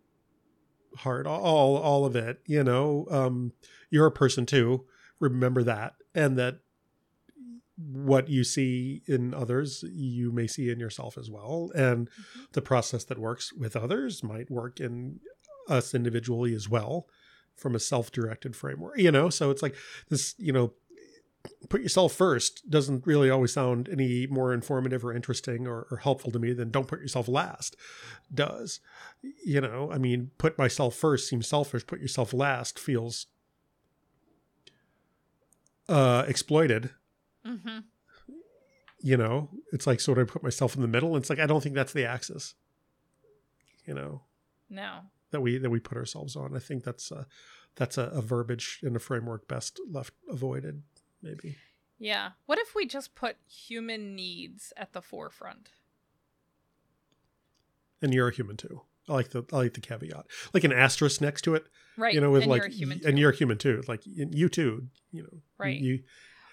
B: heart all all of it you know um you're a person too remember that and that what you see in others, you may see in yourself as well. And
A: Mm-hmm.
B: the process that works with others might work in us individually as well from a self-directed framework you know so it's like this you know put yourself first doesn't really always sound any more informative or interesting or, or helpful to me than don't put yourself last does. You know i mean put myself first seems selfish put yourself last feels uh exploited.
A: Mm-hmm.
B: you know it's like sort of put myself in the middle? It's like i don't think that's the axis you know
A: No.
B: that we that we put ourselves on. I think that's a that's a, a verbiage in a framework best left avoided maybe
A: Yeah. What if we just put human needs at the forefront?
B: and you're a human too i like the i like the caveat like an asterisk next to it
A: Right.
B: you know with
A: and
B: like
A: you're a human
B: and you're a human too like you too you know
A: Right.
B: you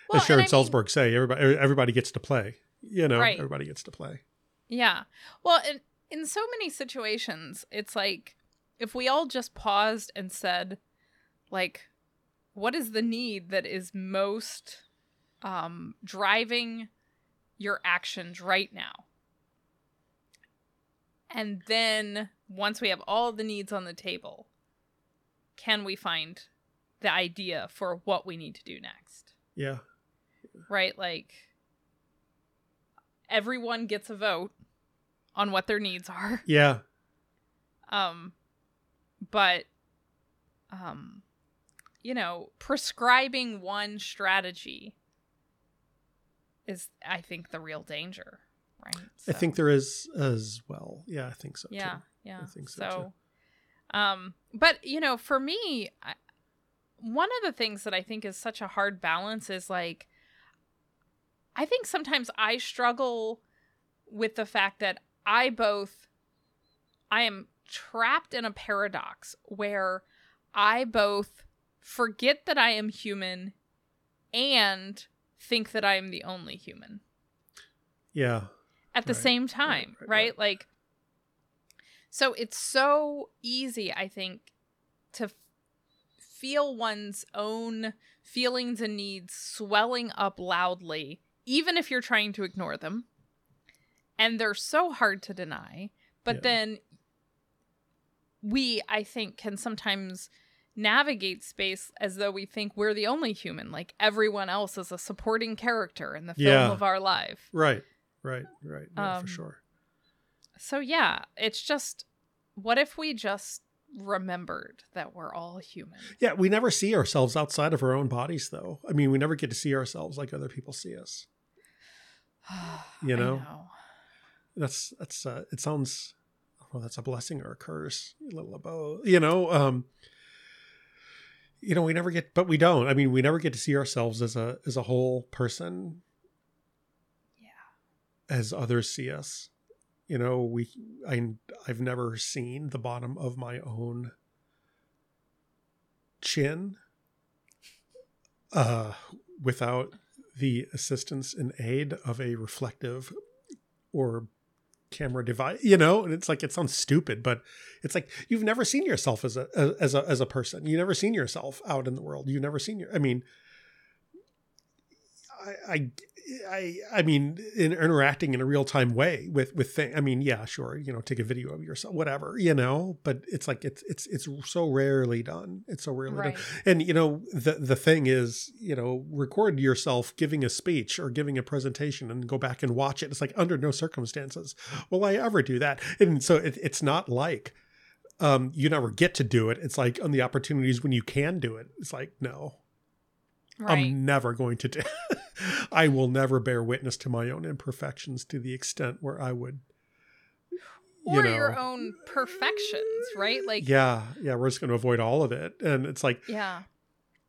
A: Well,
B: as sharon
A: mean-
B: salzberg say everybody er, everybody gets to play you know
A: Right.
B: everybody gets to play
A: Yeah. Well, in, in so many situations, it's like if we all just paused and said, like, what is the need that is most um, driving your actions right now? And then once we have all the needs on the table, can we find the idea for what we need to do next?
B: yeah
A: right? Like everyone gets a vote on what their needs are.
B: yeah
A: Um but um you know, prescribing one strategy is I think the real danger, right?
B: i think there is as well yeah i think so
A: yeah,
B: too
A: yeah.
B: I think so,
A: so um but you know, for me, I, one of the things that I think is such a hard balance is like I think sometimes I struggle with the fact that I both I am trapped in a paradox where I both forget that I am human and think that I am the only human
B: yeah
A: at the
B: Right,
A: same time,
B: right,
A: right,
B: right.
A: Like, so it's so easy, I think, to f- feel one's own feelings and needs swelling up loudly, even if you're trying to ignore them. And they're so hard to deny. But
B: Yeah.
A: then we, I think, can sometimes navigate space as though we think we're the only human, like everyone else is a supporting character in the film
B: Yeah.
A: of our life.
B: right right right yeah,
A: Um,
B: for sure
A: So yeah, it's just what if we just remembered that we're all human?
B: Yeah, we never see ourselves outside of our own bodies, though. I mean, we never get to see ourselves like other people see us. You
A: I
B: know? That's that's uh, it sounds well, that's a blessing or a curse, a little of both. You know, um, you know, we never get, but we don't. I mean, we never get to see ourselves as a as a whole person,
A: Yeah.
B: as others see us. You know, we I I've never seen the bottom of my own chin uh without the assistance and aid of a reflective or camera device you know and it's like it sounds stupid but it's like you've never seen yourself as a as a as a person. You've never seen yourself out in the world. You've never seen your i mean i i I I mean, in interacting in a real time way with with things. I mean, yeah, sure, you know, take a video of yourself, whatever, you know. But it's like it's it's it's so rarely done. It's so rarely
A: Right.
B: done. And you know, the the thing is, you know, record yourself giving a speech or giving a presentation and go back and watch it. It's like under no circumstances will I ever do that. And so it, it's not like um, you never get to do it. It's like on the opportunities when you can do it. It's like no,
A: Right.
B: I'm never going to do. I will never bear witness to my own imperfections to the extent where I would. You
A: or
B: know,
A: your own perfections, right? Like
B: yeah, yeah, we're just going to avoid all of it, and it's like,
A: yeah.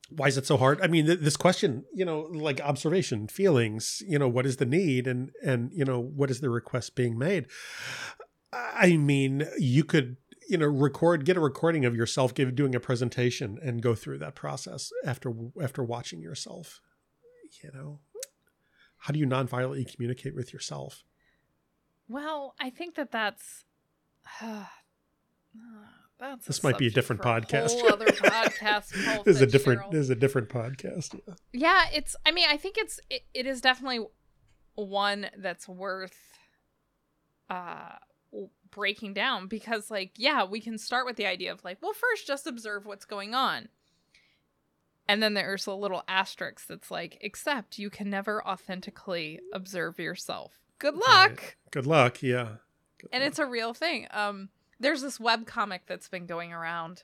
B: why is it so hard? I mean, th- this question, you know, like observation, feelings, you know, what is the need, and and you know, what is the request being made? I mean, you could you know record get a recording of yourself give doing a presentation and go through that process after after watching yourself you know how do you non-violently communicate with yourself
A: Well, I think that that's That's
B: This might be a different podcast.
A: A whole other podcast.
B: This is a different
A: Fitzgerald.
B: this is a different podcast. Yeah.
A: Yeah, it's. I mean, I think it's. It, it is definitely one that's worth uh breaking down because, like, yeah, we can start with the idea of like, well, first just observe what's going on, and then there's a little asterisk that's like, except you can never authentically observe yourself. Good luck.
B: Right. Good luck. Yeah. Good
A: and
B: luck.
A: it's a real thing. Um, there's this web comic that's been going around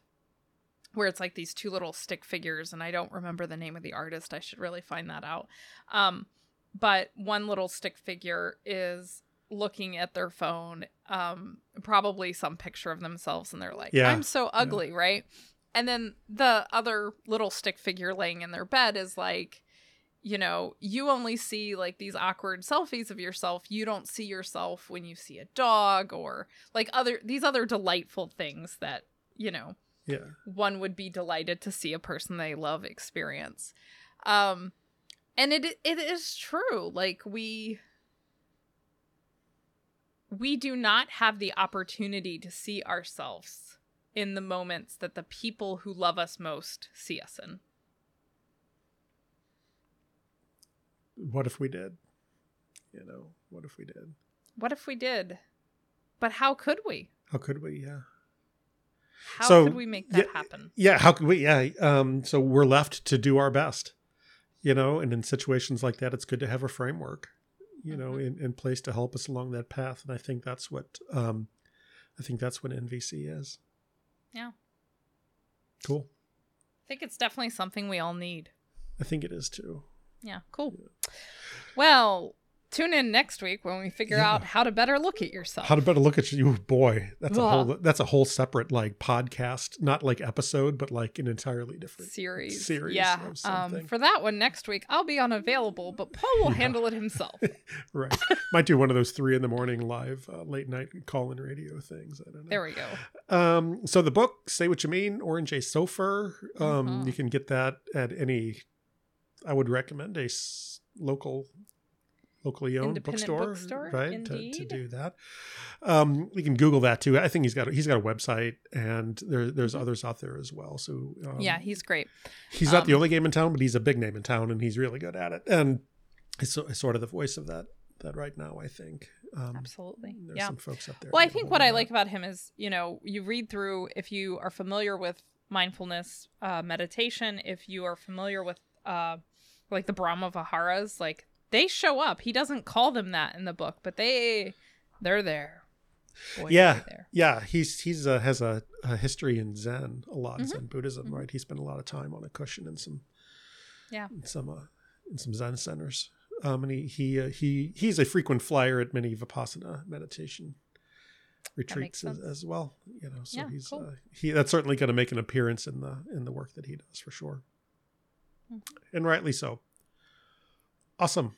A: where it's like these two little stick figures, and I don't remember the name of the artist. I should really find that out. Um, but one little stick figure is looking at their phone, um, probably some picture of themselves, and they're like,
B: Yeah.
A: "I'm so ugly," right? And then the other little stick figure laying in their bed is like, you know, you only see like these awkward selfies of yourself. You don't see yourself when you see a dog or like other these other delightful things that, you know,
B: yeah.
A: one would be delighted to see a person they love experience. Um and it it is true. Like we we do not have the opportunity to see ourselves in the moments that the people who love us most see us in.
B: What if we did? You know, what if we did?
A: What if we did? But how could we?
B: How could we? Yeah.
A: How
B: So,
A: could we make that
B: yeah,
A: happen?
B: Yeah, how could we? Yeah, um, so we're left to do our best, you know, and in situations like that, it's good to have a framework, you know,
A: Mhm.
B: in, in place to help us along that path. And I think that's what, um, I think that's what NVC is.
A: Yeah.
B: Cool.
A: I think it's definitely something we all need.
B: I think it is too.
A: Yeah, cool. Well, tune in next week when we figure
B: Yeah.
A: out how to better look at yourself.
B: How to better look at you, boy. That's a whole. That's a whole separate like podcast, not like episode, but like an entirely different.
A: series.
B: series
A: yeah. Um, for that one next week, I'll be unavailable, but Paul will
B: Yeah.
A: handle it himself.
B: Right. Might do one of those three in the morning live uh, late night call in radio things. I don't know.
A: There we go.
B: Um, so the book, Say What You Mean, Oren Jay Sofer, um,
A: Mhm.
B: you can get that at any, I would recommend a s- local, locally owned bookstore,
A: bookstore,
B: right? To, to do that. Um, you can Google that too. I think he's got, a, he's got a website and there, there's
A: Mhm.
B: others out there as well. So, um,
A: yeah, he's great.
B: he's not the
A: um,
B: only game in town, but he's a big name in town and he's really good at it. And he's, so- sort of the voice of that, that right now, I think. Um,
A: Absolutely.
B: There's
A: Yeah.
B: some folks up there.
A: Well, I think what I
B: up.
A: like about him is, you know, you read through if you are familiar with mindfulness uh, meditation, if you are familiar with uh, like the Brahma Viharas, like they show up. He doesn't call them that in the book, but they they're there. Boy,
B: Yeah.
A: there.
B: Yeah, he's he's uh, has a, a history in Zen, a lot
A: Mhm.
B: of Zen Buddhism,
A: Mhm.
B: right? He spent a lot of time on a cushion in some,
A: Yeah.
B: in some uh, in some Zen centers. Um, and he he uh, he he's a frequent flyer at many vipassana meditation retreats as, as well. You know, so
A: Yeah,
B: he's
A: cool.
B: uh, he that's certainly going to make an appearance in the in the work that he does for sure,
A: Mhm.
B: and rightly so. Awesome.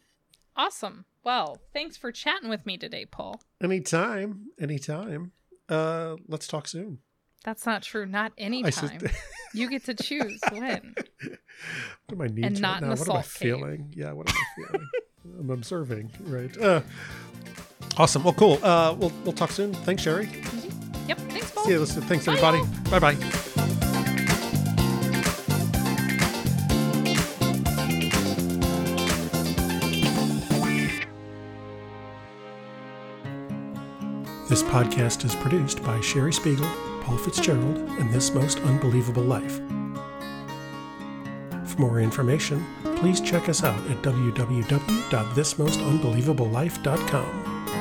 A: Awesome. Well, thanks for chatting with me today, Paul.
B: Anytime, anytime. Uh, let's talk soon.
A: That's not true. Not
B: I
A: anytime. you get to choose when.
B: What are my needs
A: And not
B: right now? What am I
A: cave.
B: feeling? Yeah, what am I feeling? I'm observing, right? Uh, awesome. Well, cool. Uh, we'll we'll talk soon. Thanks, Sherry.
A: Yep. Thanks, Paul.
B: See you. Thanks, everybody. Bye bye. This podcast is produced by Sherry Spiegel, Paul Fitzgerald, and This Most Unbelievable Life. For more information, please check us out at www.thismostunbelievablelife.com.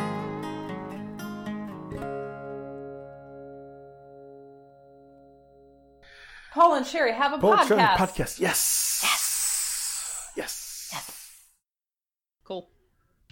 A: Paul and Sherry have a
B: Paul
A: podcast.
B: Podcast. Yes. Yes.